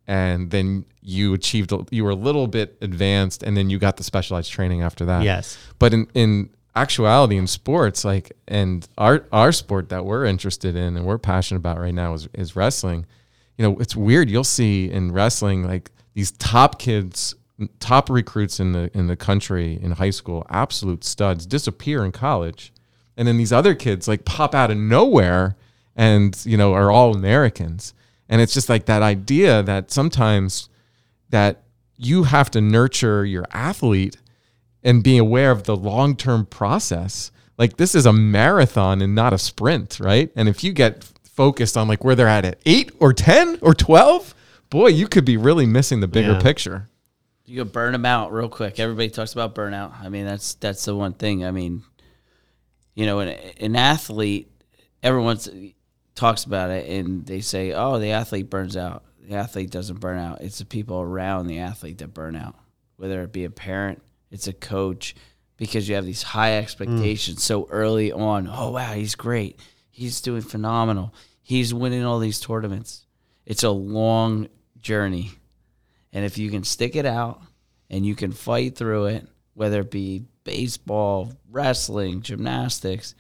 and then you achieved you were a little bit advanced, and then you got the specialized training after that. yes But in in actuality, in sports, like and our our sport that we're interested in and we're passionate about right now is is wrestling. You know, it's weird. You'll see in wrestling like these top kids, top recruits in the in the country in high school, absolute studs, disappear in college, and then these other kids like pop out of nowhere and you know are all Americans. And it's just like that idea that sometimes that you have to nurture your athlete and being aware of the long term process. Like this is a marathon and not a sprint, right? And if you get focused on like where they're at at eight or 10 or 12, boy, you could be really missing the bigger Yeah. picture. You could burn them out real quick. Everybody talks about burnout. I mean, that's that's the one thing. I mean, you know, an, an athlete, everyone talks about it, and they say, "Oh, the athlete burns out." the athlete doesn't burn out. It's the people around the athlete that burn out, whether it be a parent, it's a coach, because you have these high mm. expectations so early on. Oh, wow, he's great. He's doing phenomenal. He's winning all these tournaments. It's a long journey. And if you can stick it out and you can fight through it, whether it be baseball, wrestling, gymnastics,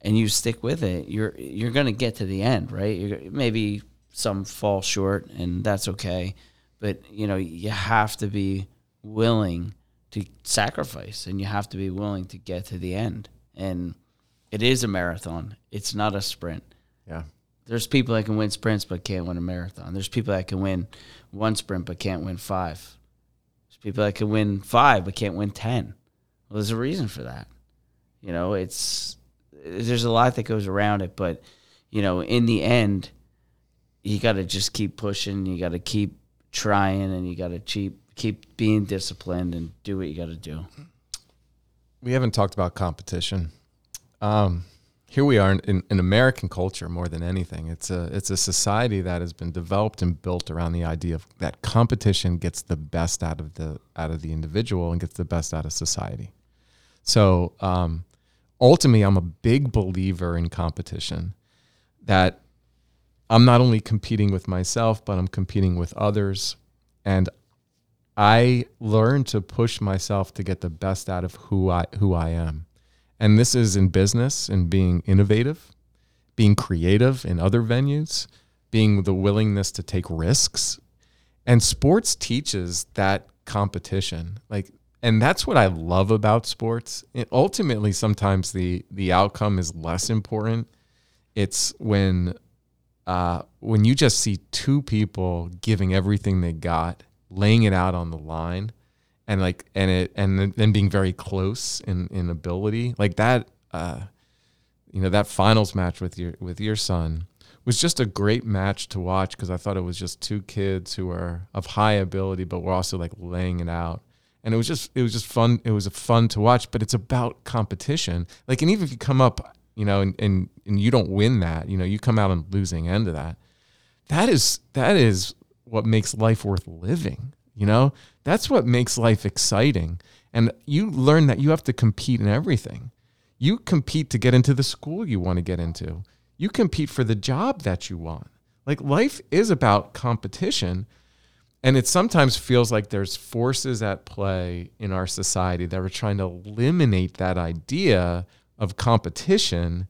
and you stick with it, you're you're going to get to the end, right? You're, maybe some fall short, and that's okay. But you know, you have to be willing to sacrifice, and you have to be willing to get to the end. And it is a marathon; it's not a sprint. Yeah. There's people that can win sprints but can't win a marathon. There's people that can win one sprint but can't win five. There's people that can win five but can't win ten. Well, there's a reason for that. You know, it's there's a lot that goes around it, but you know, in the end, you got to just keep pushing. You got to keep trying, and you got to keep keep being disciplined and do what you got to do. We haven't talked about competition. Um, here we are in, in American culture more than anything. It's a it's a society that has been developed and built around the idea of that competition gets the best out of the out of the individual and gets the best out of society. So um, ultimately, I'm a big believer in competition. That I'm not only competing with myself, but I'm competing with others, and I learn to push myself to get the best out of who I who I am. And this is in business and being innovative, being creative in other venues, being the willingness to take risks. And sports teaches that competition. Like and that's what I love about sports. Ultimately sometimes the the outcome is less important. It's when uh, when you just see two people giving everything they got, laying it out on the line, and like and it and then being very close in in ability like that uh you know that finals match with your with your son was just a great match to watch because I thought it was just two kids who are of high ability but were also like laying it out. And it was just it was just fun it was a fun to watch but it's about competition. Like and even if you come up you know and and, and you don't win that you know you come out on losing end of that that is that is what makes life worth living you know, that's what makes life exciting. And you learn that you have to compete in everything. You compete to get into the school you want to get into, you compete for the job that you want. Like life is about competition. And it sometimes feels like there's forces at play in our society that are trying to eliminate that idea of competition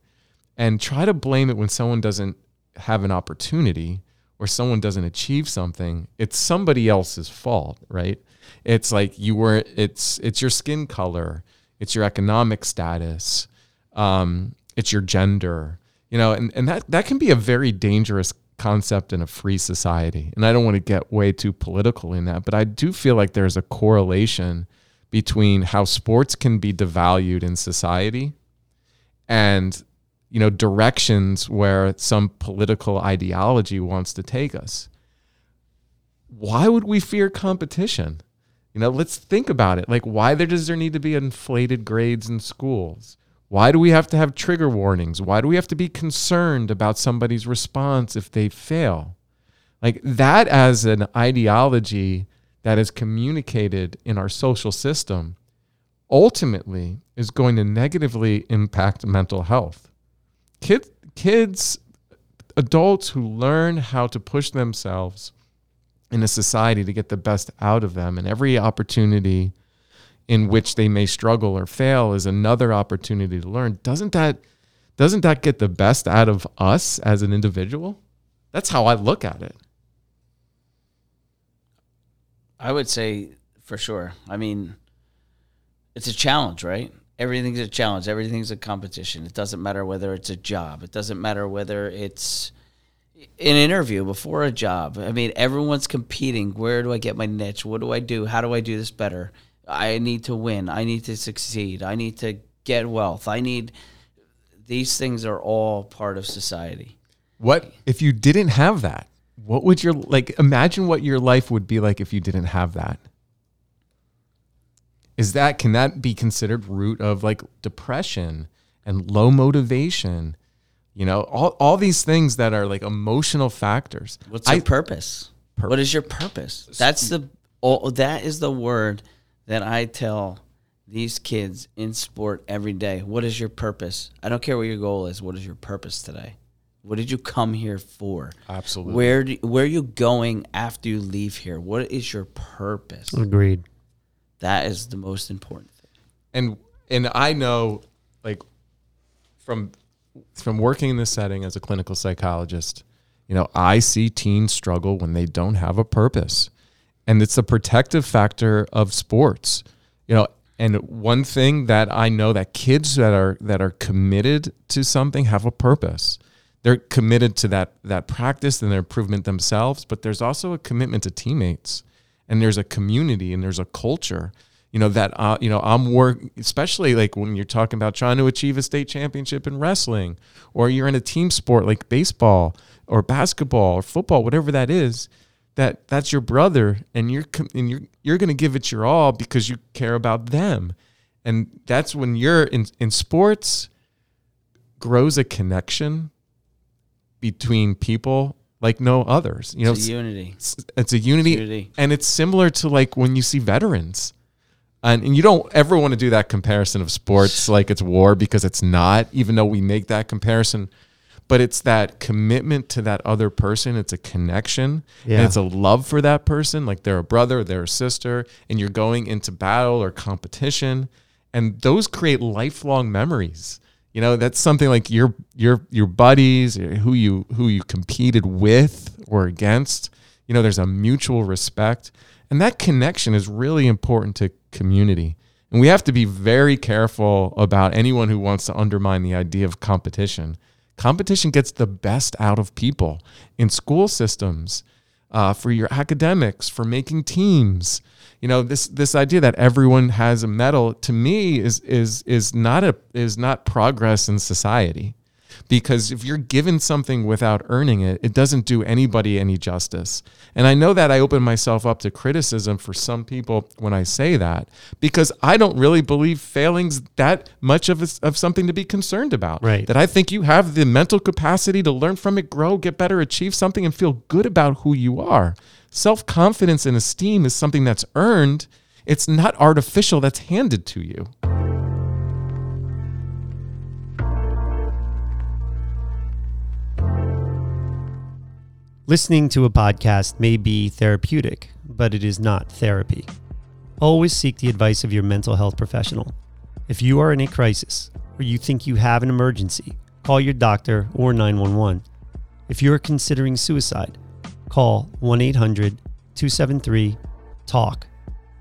and try to blame it when someone doesn't have an opportunity or someone doesn't achieve something, it's somebody else's fault, right? It's like you were it's it's your skin color, it's your economic status, um, it's your gender, you know, and, and that that can be a very dangerous concept in a free society. And I don't want to get way too political in that, but I do feel like there's a correlation between how sports can be devalued in society and you know directions where some political ideology wants to take us. Why would we fear competition? You know let's think about it. Like why there does there need to be inflated grades in schools? Why do we have to have trigger warnings? Why do we have to be concerned about somebody's response if they fail? Like that as an ideology that is communicated in our social system ultimately is going to negatively impact mental health kids, kids, adults who learn how to push themselves in a society to get the best out of them, and every opportunity in which they may struggle or fail is another opportunity to learn. Doesn't that doesn't that get the best out of us as an individual? That's how I look at it. I would say for sure. I mean, it's a challenge, right? Everything's a challenge. Everything's a competition. It doesn't matter whether it's a job. It doesn't matter whether it's an interview before a job. I mean, everyone's competing. Where do I get my niche? What do I do? How do I do this better? I need to win. I need to succeed. I need to get wealth. I need these things are all part of society. What if you didn't have that? What would your like imagine what your life would be like if you didn't have that? Is that can that be considered root of like depression and low motivation you know all, all these things that are like emotional factors what's your I, purpose What is your purpose? That's the oh, that is the word that I tell these kids in sport every day. What is your purpose? I don't care what your goal is. What is your purpose today? What did you come here for? Absolutely. Where do, where are you going after you leave here? What is your purpose? Agreed. That is the most important thing. and and I know like from from working in this setting as a clinical psychologist, you know, I see teens struggle when they don't have a purpose. And it's a protective factor of sports. You know, and one thing that I know that kids that are that are committed to something have a purpose. They're committed to that that practice and their improvement themselves, but there's also a commitment to teammates and there's a community and there's a culture you know that uh, you know i'm work especially like when you're talking about trying to achieve a state championship in wrestling or you're in a team sport like baseball or basketball or football whatever that is that that's your brother and you're and you're you're going to give it your all because you care about them. And that's when you're in in sports grows a connection between people like no others you know It's a unity. it's, it's a unity, unity. and it's similar to like when you see veterans. And, and you don't ever want to do that comparison of sports like it's war because it's not even though we make that comparison. But it's that commitment to that other person. It's a connection. Yeah. and it's a love for that person. Like they're a brother they're a sister and you're going into battle or competition. And those create lifelong memories you know that's something like your your your buddies who you who you competed with or against you know there's a mutual respect. And that connection is really important to community. And we have to be very careful about anyone who wants to undermine the idea of competition. Competition gets the best out of people in school systems uh, for your academics for making teams you know this this idea that everyone has a medal to me is is is not a is not progress in society. Because if you're given something without earning it it doesn't do anybody any justice. And i know that i open myself up to criticism for some people when i say that because i don't really believe failing's that much of, a, of something to be concerned about. Right. that i think you have the mental capacity to learn from it grow get better achieve something and feel good about who you are self-confidence and esteem is something that's earned it's not artificial that's handed to you Listening to a podcast may be therapeutic, but it is not therapy. Always seek the advice of your mental health professional. If you are in a crisis or you think you have an emergency, call your doctor or 911. If you are considering suicide, call 1 800 273 TALK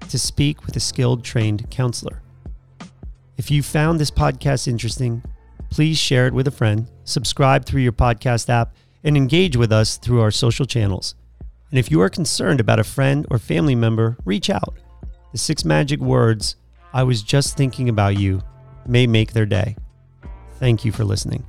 to speak with a skilled trained counselor. If you found this podcast interesting, please share it with a friend, subscribe through your podcast app, and engage with us through our social channels. And if you are concerned about a friend or family member, reach out. The six magic words, I was just thinking about you, may make their day. Thank you for listening.